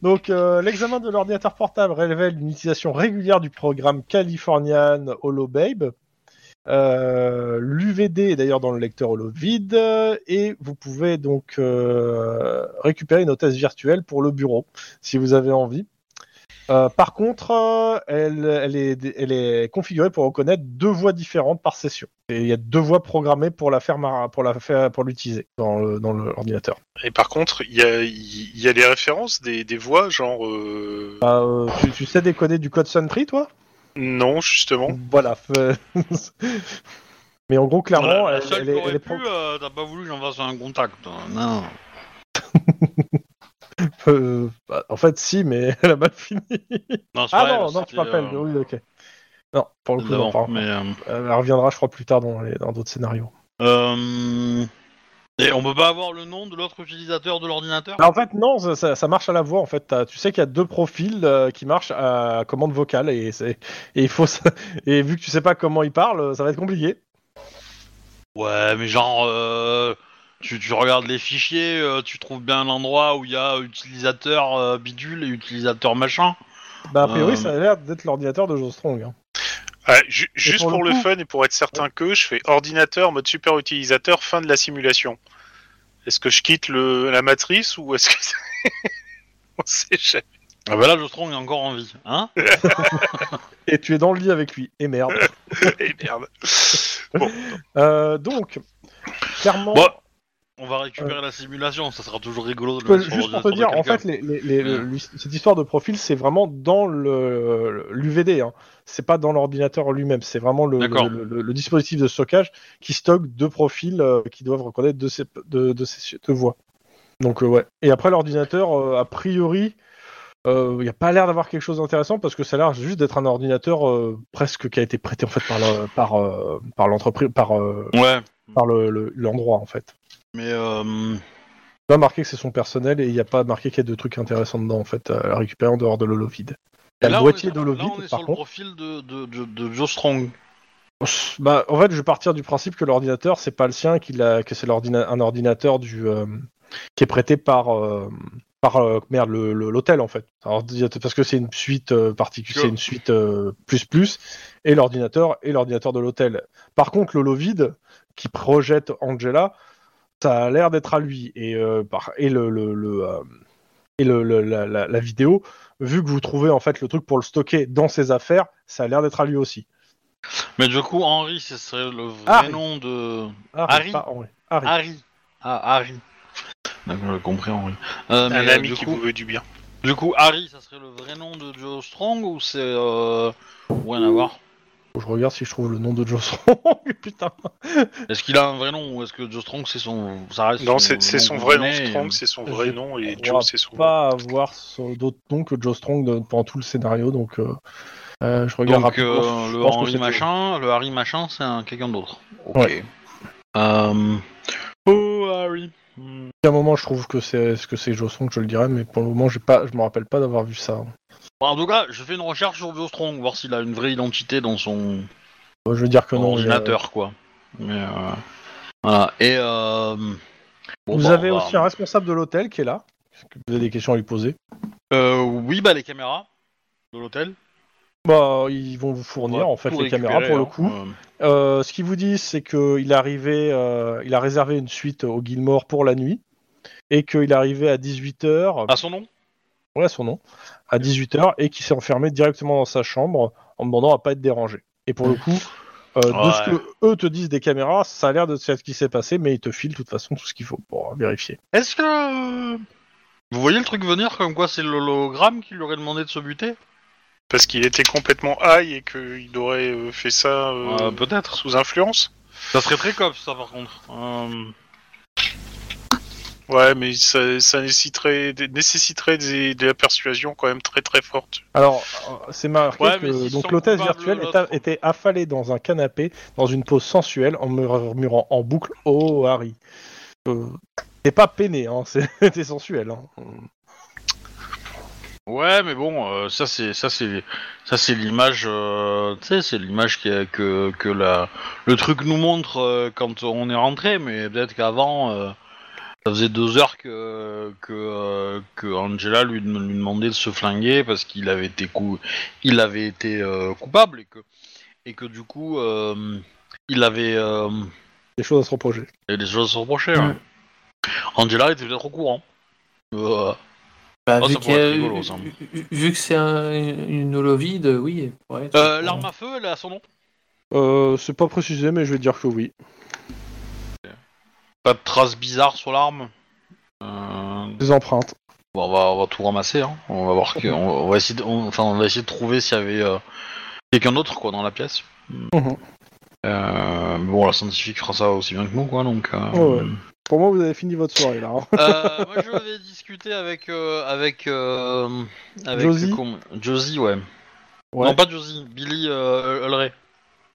Donc, euh, l'examen de l'ordinateur portable révèle une utilisation régulière du programme Californian HoloBabe. Euh, L'UVD est d'ailleurs dans le lecteur HoloVid et vous pouvez donc euh, récupérer une hôtesse virtuelle pour le bureau si vous avez envie. Euh, par contre, euh, elle, elle, est, elle est configurée pour reconnaître deux voix différentes par session. Et il y a deux voix programmées pour la faire pour la faire pour l'utiliser dans le- dans l'ordinateur. Et par contre, il y a, il y a les références des, des voix, genre. euh, Bah, euh, tu, tu sais décoder du code Sentry, toi? Non, justement. Voilà. Mais en gros, clairement, la, la elle, seule elle est, elle est pu, pro- euh, t'as pas voulu que j'en fasse un contact. hein. Non. euh, bah, en fait, si, mais elle a mal fini. Non, Ah non, non, tu m'appelles. euh, Oui, ok. Non, pour le coup, non, mais. euh, Elle reviendra, je crois, plus tard dans les- dans d'autres scénarios. euh, Et on peut pas avoir le nom de l'autre utilisateur de l'ordinateur? Bah, en fait, non, ça, ça- ça marche à la voix. En fait, tu sais qu'il y a deux profils euh, qui marchent à commande vocale et c'est et il faut ça- et vu que tu sais pas comment ils parlent, ça va être compliqué. Ouais, mais genre, euh, tu, tu regardes les fichiers, euh, tu trouves bien l'endroit où il y a utilisateur euh, bidule et utilisateur machin. Bah a priori, Euh. ça a l'air d'être l'ordinateur de Joe Strong. hein. Ju- juste pour pour, le coup- fun et pour être certain que je fais ordinateur mode super utilisateur fin de la simulation. Est-ce que je quitte le, la matrice ou est-ce que c'est- on sait jamais. Ah bah là, Jostron est encore en vie, hein Et tu es dans le lit avec lui. Et merde. Eh merde. Euh, donc, clairement. Bon, On va récupérer la simulation, ça sera toujours rigolo de le juste pour te dire, de en fait, les, les- les- Ouais. lui- cette histoire de profil, c'est vraiment dans l'UVD. Hein. C'est pas dans l'ordinateur lui-même. C'est vraiment le, dispositif de stockage qui stocke deux profils euh, qui doivent reconnaître deux, sé- deux voix. Donc euh, ouais. Et après l'ordinateur, euh, a priori, il n'y a pas l'air d'avoir quelque chose d'intéressant parce que ça a l'air juste d'être un ordinateur euh, presque qui a été prêté en fait par le- par euh, par l'entreprise, par Ouais, par le- le- l'endroit en fait. Mais euh, pas marqué que c'est son personnel et il n'y a pas marqué qu'il y a de trucs intéressants dedans en fait à récupérer en dehors de l'Holovide. Il y a là, le boîtier d'Holovide là, on est sur le contre. profil de, de, de, de Joe Strong. Bah, en fait, je vais partir du principe que l'ordinateur c'est pas le sien, qu'il a, que c'est l'ordina- un ordinateur du euh, qui est prêté par euh, par euh, merde le- le- l'hôtel en fait. Alors, parce que c'est une suite euh, particulière, c'est une suite euh, plus plus et l'ordinateur et l'ordinateur de l'hôtel. Par contre, l'Holovide qui projette Angela, ça a l'air d'être à lui et euh, par et le, le, le, euh, et le, le- la, la- la vidéo, vu que vous trouvez en fait le truc pour le stocker dans ses affaires, ça a l'air d'être à lui aussi. Mais du coup, Henry, ce serait le vrai Harry. nom de. Harry, Harry. pas Henry. Harry. Harry. Ah, Harry. D'accord, j'ai compris, Henry. Euh, mais, Un euh, ami du qui coup, vous veut du bien. Du coup, Harry, ça serait le vrai nom de Joe Strong ou c'est. Euh... Rien à voir? Faut que Je regarde si je trouve le nom de Joe Strong. Putain. Est-ce qu'il a un vrai nom ou est-ce que Joe Strong c'est son. Ça reste Non, c'est son vrai nom, Strong, et- c'est son je vrai nom, et Joe, c'est son pas avoir d'autres noms que Joe Strong pendant tout le scénario, donc euh, euh, je regarde Donc rapidement. euh, Je le c'est- machin, le Harry machin, c'est un quelqu'un d'autre. Ok. Ouais. Euh... Oh Harry. Hmm. À un moment, je trouve que c'est ce que c'est Joe Strong, je le dirais, mais pour le moment, j'ai pas, je me rappelle pas d'avoir vu ça. Bon, en tout cas, je fais une recherche sur Joe Strong, voir s'il a une vraie identité dans son, Je veux dire que non. ordinateur, quoi. Mais euh... voilà. Et euh... bon, Vous bah, avez aussi un responsable de l'hôtel qui est là. Est-ce que vous avez des questions à lui poser? Euh, oui, bah les caméras de l'hôtel. Bah, ils vont vous fournir en fait les caméras pour le hein. coup. Euh, ce qu'ils vous disent, c'est qu'il est arrivé, euh, il a réservé une suite au Gilmore pour la nuit et qu'il est arrivé à 18h, À son nom? Ouais son nom, à 18h et qu'il s'est enfermé directement dans sa chambre en demandant à pas être dérangé. Et pour le coup, euh, de ce que eux te disent des caméras, ça a l'air de ce qui s'est passé, mais ils te filent de toute façon tout ce qu'il faut pour vérifier. Est-ce que vous voyez le truc venir comme quoi c'est l'hologramme qui lui aurait demandé de se buter? Parce qu'il était complètement high et qu'il aurait euh, fait ça euh, Euh, Peut-être. sous influence? Ça serait très cop ça par contre. Euh, Ouais, mais ça, ça nécessiterait, nécessiterait des- de la persuasion quand même très très forte. Alors, euh, c'est marqué Ouais, que donc l'hôtesse virtuelle est l'autre- a- était affalée dans un canapé dans une pose sensuelle en murmurant en boucle Oh Harry. Euh, c'est pas peiné, hein, sensuel. Hein. Ouais, mais bon, euh, ça c'est ça c'est ça c'est l'image, euh, tu sais, c'est l'image que que la le truc nous montre euh, quand on est rentré, mais peut-être qu'avant, euh, ça faisait deux heures que que euh, que Angela lui, lui demandait de se flinguer parce qu'il avait été cou il avait été euh, coupable et que et que du coup euh, il avait euh, Des choses à se reprocher. il y avait des choses à se reprocher. ouais. Angela était peut-être au courant. Euh, Bah, Oh, vu, a- rigolo, ça. vu- que c'est un- une holo vide, oui. euh, L'arme à feu, elle à son nom? Euh, c'est pas précisé, mais je vais dire que oui. Pas de traces bizarres sur l'arme. Euh, Des empreintes. bon, on, va, on va tout ramasser. Hein. On va voir que, on, on va essayer de, on- enfin, on va essayer de trouver s'il y avait euh, quelqu'un d'autre quoi dans la pièce. Euh, mais bon, la scientifique fera ça aussi bien que nous, quoi. Donc. euh, Ouais. Pour moi, vous avez fini votre soirée là. hein. moi, je vais discuter avec avec avec Josie Josie, ouais. Ouais. Non, pas Josie. Billy Ulray.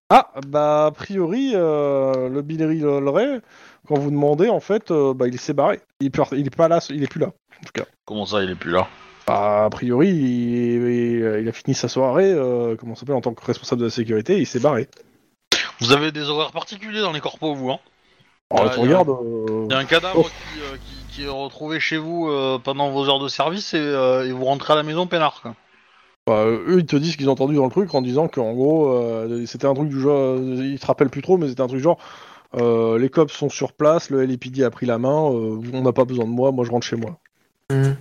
Ah, bah a priori, euh, le Billy Ray, quand vous demandez, en fait, euh, bah, il s'est barré. Il est, plus, il est pas là, il est plus là. En tout cas. Comment ça, il est plus là? Bah, a priori, il, il- il a fini sa soirée, euh, comment s'appelle, en tant que responsable de la sécurité, il s'est barré. Vous avez des horaires particuliers dans les corpos, vous, hein? Alors, tu regardes. euh, Il y a un cadavre Oh. qui, euh, qui- qui est retrouvé chez vous euh, pendant vos heures de service et, euh, et vous rentrez à la maison peinard. Quoi. bah, eux, ils te disent ce qu'ils ont entendu dans le truc en disant qu'en gros, euh, c'était un truc du genre. euh, Ils te rappellent plus trop, mais c'était un truc genre. Euh, les cops sont sur place, le LAPD a pris la main, euh, on n'a pas besoin de moi, moi je rentre chez moi.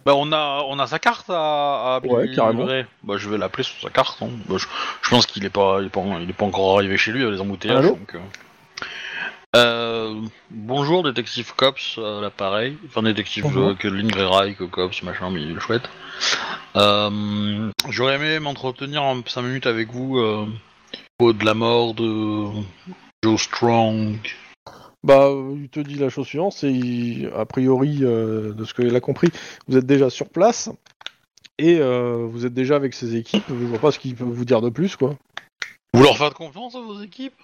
Bah, on, a, on a sa carte à, à Ouais, carrément. Bah, je vais l'appeler sur sa carte. hein. Bah, je, je pense qu'il est pas, il est pas, il est pas encore arrivé chez lui, il y a des embouteillages. Allô donc, euh. Euh, bonjour, détective Cops, l'appareil. Enfin, détective euh, que Lingrerai, que Cops, machin, mais il est chouette. Euh, J'aurais aimé m'entretenir en 5 minutes avec vous euh, au de la mort de Strong. Bah, il te dit la chose suivante, c'est il- a priori, euh, de ce qu'il a compris, vous êtes déjà sur place et euh, vous êtes déjà avec ses équipes. Je vois pas ce qu'il peut vous dire de plus, quoi. Vous leur faites confiance à vos équipes?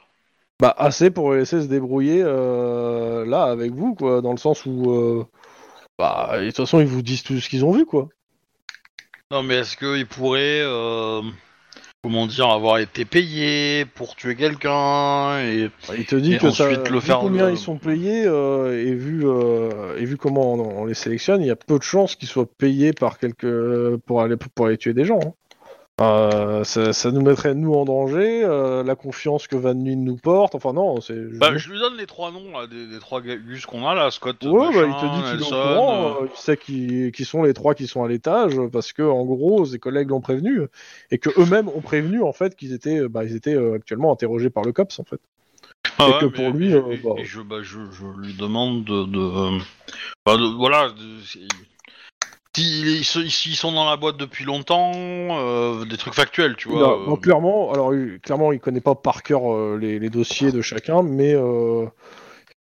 Bah, assez pour les laisser se débrouiller euh, là avec vous, quoi, dans le sens où, euh, bah, de toute façon, ils vous disent tout ce qu'ils ont vu, quoi. Non, mais est-ce qu'ils pourraient, euh, comment dire, avoir été payés pour tuer quelqu'un et Il te dit Et que ça, ensuite le vu faire combien le- ils sont payés euh, et vu euh, et vu comment on, on les sélectionne, il y a peu de chances qu'ils soient payés par quelques pour aller pour aller tuer des gens. hein. Euh, ça, ça nous mettrait nous en danger, euh, la confiance que Van Nuys nous porte. Enfin non, c'est. Bah, je lui donne les trois noms là, des, des trois gus qu'on a là, Scott. Ouais, bah, machin, il te dit qu'il est au courant, euh, euh, il sait qui, qui sont les trois qui sont à l'étage, parce que en gros, ses collègues l'ont prévenu, et que eux-mêmes ont prévenu en fait qu'ils étaient, bah, ils étaient euh, actuellement interrogés par le COPS en fait. ah et ouais, que pour lui, et- euh, bah- et je, bah, je, je lui demande de, de, euh, bah, de- voilà, de- S'ils sont dans la boîte depuis longtemps, euh, des trucs factuels, tu vois. Non, euh, non, clairement, alors il- clairement, il connaît pas par cœur euh, les, les dossiers de chacun, mais euh,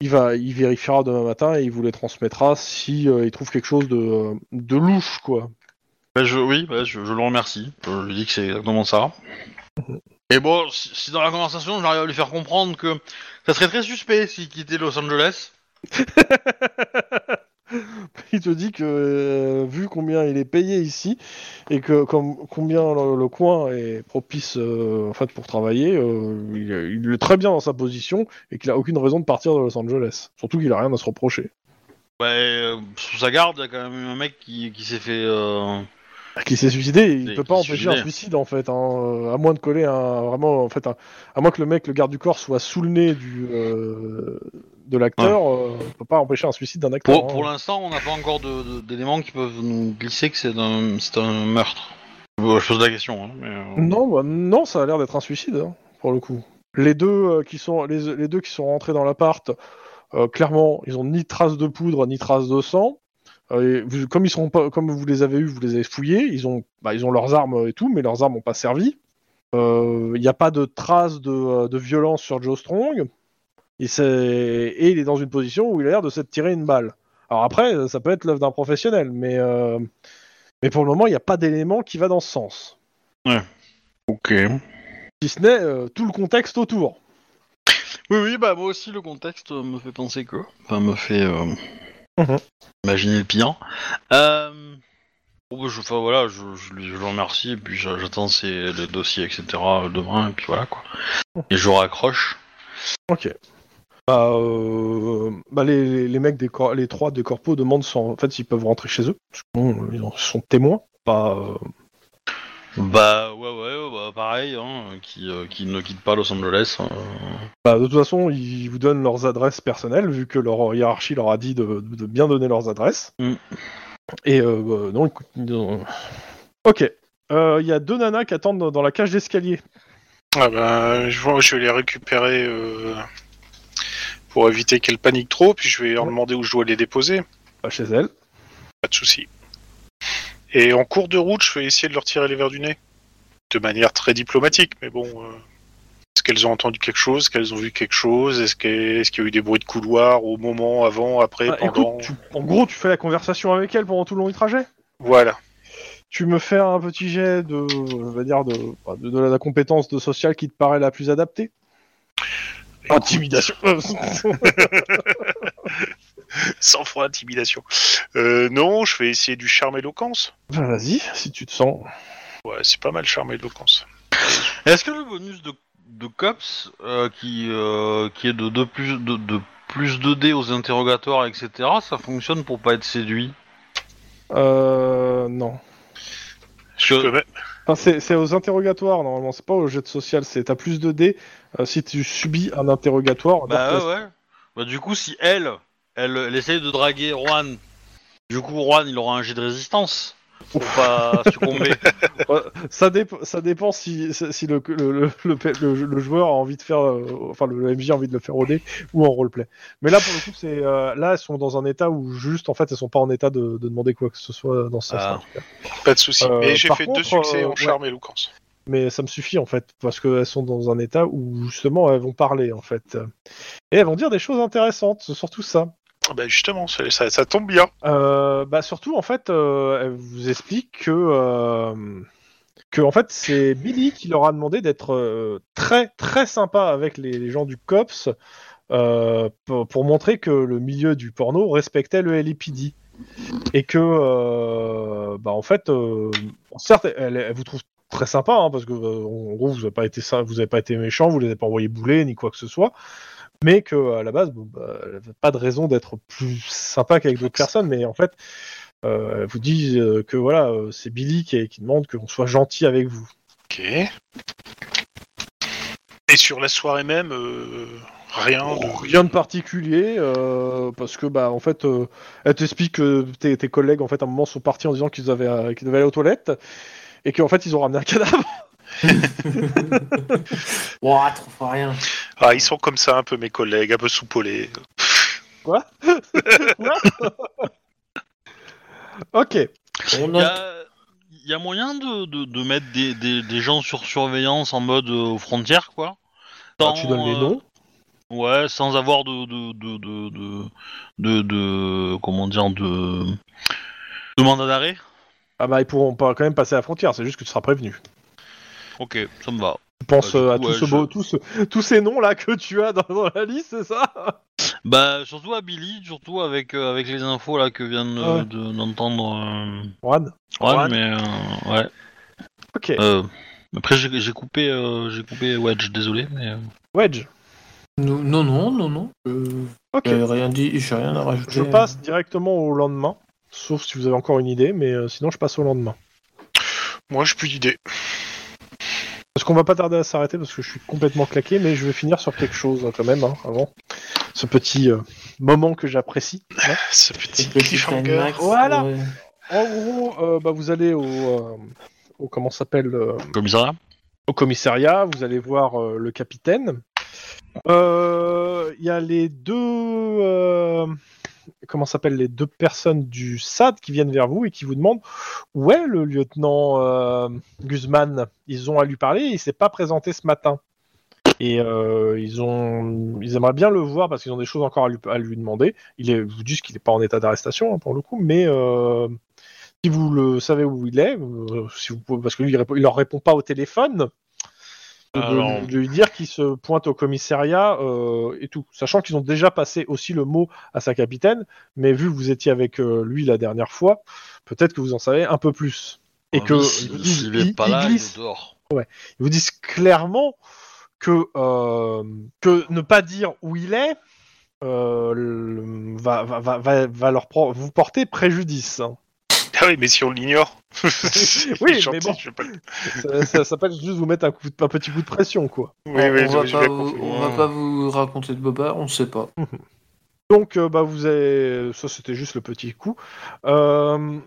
il va, il vérifiera demain matin et il vous les transmettra si euh, il trouve quelque chose de, de louche, quoi. bah, je, oui, bah, je, je le remercie. Je lui dis que c'est exactement ça. Et bon, si, si dans la conversation j'arrive à lui faire comprendre que ça serait très suspect s'il quittait Los Angeles. il te dit que euh, vu combien il est payé ici et que combien le, coin est propice euh, en fait pour travailler, euh, il, est très bien dans sa position et qu'il a aucune raison de partir de Los Angeles. Surtout qu'il a rien à se reprocher. Ouais, sous sa garde, il y a quand même eu un mec qui s'est fait. Euh, Qui s'est suicidé, il peut pas empêcher un suicide en fait, hein, euh, à moins de coller un vraiment en fait, un- à moins que le mec, le garde du corps, soit sous le nez du euh, de l'acteur, euh, on peut pas empêcher un suicide d'un acteur. Pour, hein. pour l'instant, on n'a pas encore d'éléments qui peuvent nous glisser que c'est un, meurtre. Je pose la question, hein, mais. euh, Non, bah, non, ça a l'air d'être un suicide hein, pour le coup. Les deux euh, qui sont les, les deux qui sont rentrés dans l'appart, euh, clairement, ils ont ni trace de poudre ni trace de sang. Euh, vous- comme ils sont pas, comme vous les avez eus, vous les avez fouillés, ils ont, bah, ils ont leurs armes et tout, mais leurs armes n'ont pas servi. Euh, Il n'y a pas de trace de, euh, de violence sur Joe Strong. Et, il est dans une position où il a l'air de s'être tiré une balle. Alors après, ça peut être l'œuvre d'un professionnel, mais, euh, mais pour le moment, il n'y a pas d'élément qui va dans ce sens. Ok. Si ce n'est euh, tout le contexte autour. Oui, oui, bah moi aussi le contexte me fait penser que. Enfin, me fait Mhm. imaginer le pire. Euh... Bon, bah, je, enfin, voilà, je, je, lui- je le remercie et puis j'a- j'attends ses les dossiers, etc. demain et puis voilà quoi. Et je raccroche. Ok. Bah, euh, bah, les, mecs des cor- les trois des corpos demandent si, en fait s'ils peuvent rentrer chez eux. Parce que bon, sont témoins. Pas. euh, Bah ouais, ouais, bah, pareil, hein, qui, euh, qui ne quitte pas Los Angeles. euh. bah, de toute façon, ils vous donnent leurs adresses personnelles vu que leur hiérarchie leur a dit de, de bien donner leurs adresses. Mm. Et euh, bah, non, écoute, euh, ok. Euh, Il y a deux nanas qui attendent dans- dans la cage d'escalier. Ah ben, je, vois, je vais les récupérer euh, pour éviter qu'elles paniquent trop, puis je vais leur Ouais. demander où je dois les déposer. Pas chez elles. Pas de souci. Et en cours de route, je vais essayer de leur tirer les verres du nez. De manière très diplomatique, mais bon. euh, est-ce qu'elles ont entendu quelque chose? Est-ce qu'elles ont vu quelque chose? Est-ce qu'il y a eu des bruits de couloir au moment, avant, après, Bah, pendant? écoute, tu- en gros, tu fais la conversation avec elles pendant tout le long du trajet? Voilà. Tu me fais un petit jet de, je vais dire de, de, de la compétence de social qui te paraît la plus adaptée. Intimidation. Sans froid, intimidation. Euh, non, je vais essayer du charme éloquence. Bah, Vas-y, si tu te sens. Ouais, c'est pas mal charme éloquence. Est-ce que le bonus de, de COPS, euh, qui, euh, qui est de 2 plus, de, de plus 2D aux interrogatoires, etc., ça fonctionne pour pas être séduit? Euh, non. Je Que- peux même- Enfin, c'est c'est aux interrogatoires normalement, c'est pas au jet de social. C'est t'as plus de dés euh, si tu subis un interrogatoire. Bah ouais, ouais. Bah du coup, si elle, elle, elle essaye de draguer Juan, du coup, Juan, il aura un jet de résistance pour pas succomber. Ouais, ça, dép- ça dépend si, si le, le, le, le- le- le joueur a envie de faire, euh, enfin le, le MJ a envie de le faire au dé ou en roleplay. Mais là pour le coup c'est euh, là elles sont dans un état où juste en fait elles sont pas en état de, de demander quoi que ce soit dans ce sens. Ah. cas. Pas de souci. Euh, Et j'ai fait contre, deux succès euh, en charme éloquence. Mais ça me suffit en fait parce qu'elles sont dans un état où justement elles vont parler en fait et elles vont dire des choses intéressantes, c'est surtout ça. Ah Bah justement, ça, tombe bien. Euh, bah surtout en fait, euh, elle vous explique que euh, que en fait c'est Billy qui leur a demandé d'être très très sympa avec les, gens du cops pour, montrer que le milieu du porno respectait le LAPD et que bah en fait certes elle, vous trouve très sympa hein, parce que en gros vous avez pas été vous avez pas été méchant vous les avez pas envoyé bouler ni quoi que ce soit mais que à la base bon, bah, elle avait pas de raison d'être plus sympa qu'avec d'autres personnes mais en fait euh, elle vous dit euh, que voilà euh, c'est Billy qui, qui demande qu'on soit gentil avec vous. Ok. Et sur la soirée même, euh, rien de... rien de particulier euh, parce que bah en fait euh, elle t'explique que tes, tes collègues en fait à un moment sont partis en disant qu'ils avaient euh, qu'ils devaient aller aux toilettes et qu'en fait ils ont ramené un cadavre Ouah, trop fort rien. Ah, ils sont comme ça un peu mes collègues, un peu soupolés. ok On Il y a... a, y a moyen de, de, de mettre des, des, des gens sur surveillance en mode euh, aux frontières, quoi? Bah, Sans, tu donnes les euh, noms. Ouais, sans avoir de de de de de, de, de- comment dire de mandat d'arrêt. Ah bah ils pourront pas quand même passer la frontière, c'est juste que tu seras prévenu. Ok, ça me va. Tu penses euh, à coup, tout ouais, ce je- beau- tout ce- tous ces noms là que tu as dans, dans la liste, c'est ça? Bah surtout à Billy, surtout avec euh, avec les infos là que vient de- Ouais. de- d'entendre. euh, Juan Juan, Juan. mais euh, ouais. Ok. Euh, après j'ai coupé euh, j'ai coupé Wedge, désolé, mais. Wedge. Non, non, non, non. Euh, Ok. j'ai rien dit, j'ai rien à rajouter. Je passe directement au lendemain, sauf si vous avez encore une idée, mais euh, sinon je passe au lendemain. Moi, j'ai plus d'idée. Parce qu'on va pas tarder à s'arrêter parce que je suis complètement claqué, mais je vais finir sur quelque chose hein, quand même hein, avant ce petit euh, moment que j'apprécie. hein. Ce Et petit petit cliffhanger. Max, Voilà. ouais. En gros, euh, bah, vous allez au, euh, au comment ça s'appelle euh, Commissariat. au commissariat, vous allez voir euh, le capitaine. Euh, Il y a les deux euh, comment ça s'appelle les deux personnes du SAD qui viennent vers vous et qui vous demandent où est le lieutenant euh, Guzman. Ils ont à lui parler, il s'est pas présenté ce matin. Et euh, ils ont, ils aimeraient bien le voir parce qu'ils ont des choses encore à lui, demander. Il vous disent qu'il n'est pas en état d'arrestation hein, pour le coup, mais euh, si vous le savez où il est, parce que lui il, répond- il leur répond pas au téléphone, de, de- Alors- de lui dire qu'il se pointe au commissariat euh, et tout, sachant qu'ils ont déjà passé aussi le mot à sa capitaine, mais vu que vous étiez avec euh, lui la dernière fois, peut-être que vous en savez un peu plus. Et Ah que ils s'il vous disent- s'il est ils- pas ils là, il glissent- est dehors. ils vous disent clairement que, euh, que ne pas dire où il est euh, le- va, va, va, va, va leur pro- vous porter préjudice. hein. Ah oui, mais si on l'ignore. Oui, Gentil, mais bon. je pas ça, ça s'appelle juste vous mettre un, coup de- un petit coup de pression, quoi. Oui, on, oui, on va pas vous, on va pas vous raconter de boba, on sait pas. Donc, euh, bah, vous avez... ça c'était juste le petit coup. Euh,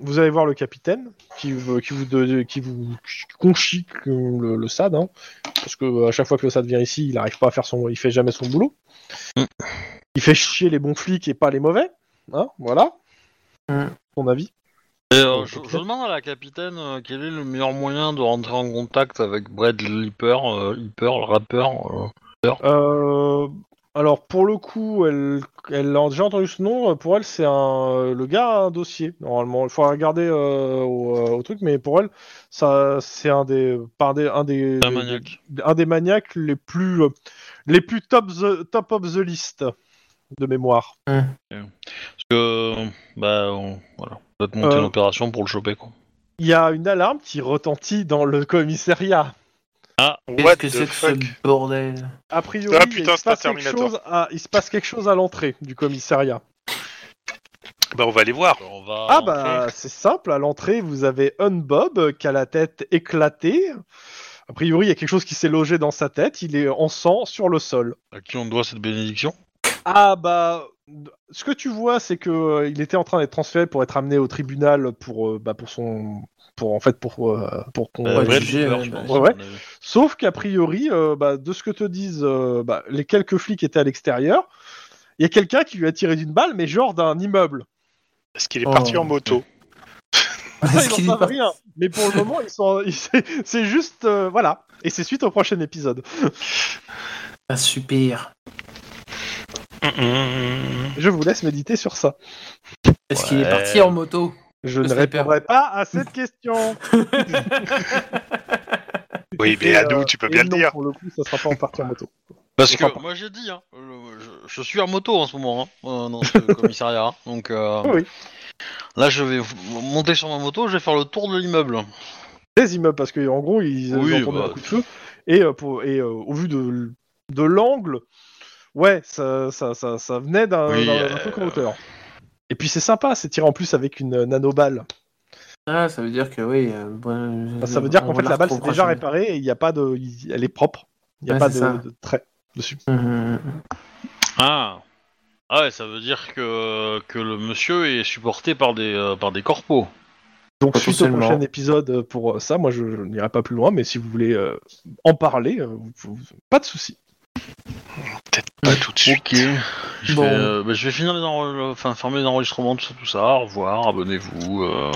vous allez voir le capitaine qui, veut- qui vous, de- qui vous conchie que le, le SAD, hein, parce que euh, à chaque fois que le SAD vient ici, il n'arrive pas à faire son, il fait jamais son boulot. Mm. Il fait chier les bons flics et pas les mauvais, hein, voilà. Mm. Ton avis Et, euh, je, demande à la capitaine euh, quel est le meilleur moyen de rentrer en contact avec Brad Lipper, euh, Lipper, le rappeur. euh. Euh, alors pour le coup, elle, elle a déjà entendu ce nom. Pour elle, c'est un le gars a un dossier. Normalement, il faut regarder euh, au, au truc, mais pour elle, ça c'est un des un des un des, Un des- maniaque. des- un des maniaques les plus les plus top the- top of the list de mémoire. Parce que, bah, on, voilà, on va te monter Euh. une opération pour le choper, quoi. Il y a une alarme qui retentit dans le commissariat. Qu'est-ce What que c'est que fuck ce bordel A priori, Ah, putain, il, se c'est un passe quelque chose à, il se passe quelque chose à l'entrée du commissariat. Bah, on va aller voir. On va Ah bah c'est simple, à l'entrée vous avez un Bob qui a la tête éclatée. A priori il y a quelque chose qui s'est logé dans sa tête, il est en sang sur le sol. À qui on doit cette bénédiction? Ah bah ce que tu vois c'est que euh, il était en train d'être transféré pour être amené au tribunal pour euh, bah, pour son pour en fait pour euh, pour qu'on- Euh, mon avis. Sauf qu'a priori euh, bah, de ce que te disent euh, bah, les quelques flics étaient à l'extérieur. Il y a quelqu'un qui lui a tiré d'une balle mais genre d'un immeuble. Est-ce qu'il est Oh, parti en moto Ça, ils n'en savent pas- rien. Mais pour le moment, ils sont, c'est- c'est juste, euh, voilà. Et c'est suite au prochain épisode. Ah, super. Je vous laisse méditer sur ça. Est-ce qu'il est parti en moto Je ne répondrai pas à cette question. Oui, mais à nous, tu peux bien le dire. Pour le coup, ça sera pas en partie en moto. Parce que moi j'ai dit, hein, je, je suis en moto en ce moment, hein, euh, dans ce commissariat. hein. Donc euh, Oui. là je vais monter sur ma moto, je vais faire le tour de l'immeuble. Des immeubles, parce qu'en gros, ils Oui, ont entendu bah, un coup de feu. Et, euh, pour, et euh, au vu de, de l'angle, ouais, ça, ça, ça, ça venait d'un Oui, euh, truc en hauteur. Et puis c'est sympa, c'est tiré en plus avec une nanoballe. Ah, ça veut dire que oui. euh, bon, Bah, ça veut dire qu'en fait la balle c'est déjà réparée et il n'y a pas de, elle est propre. Il n'y a Ouais, pas de, de trait dessus. Mhm. Ah. Ah ouais, ça veut dire que, que le monsieur est supporté par des, euh, par des corpos. Donc suite au prochain épisode pour ça, moi je, je n'irai pas plus loin, mais si vous voulez euh, en parler, euh, vous- vous- pas de souci. Peut-être Pas tout de suite. Ok. Je, Bon. vais, euh, bah, je vais finir les enre- enfin, fermer les enregistrements, tout ça, tout ça. Au revoir, abonnez-vous. euh.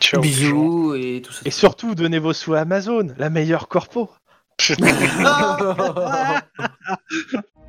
Ciao. Bisous et tout ça. Et surtout, donnez vos sous à Amazon, la meilleure corpo.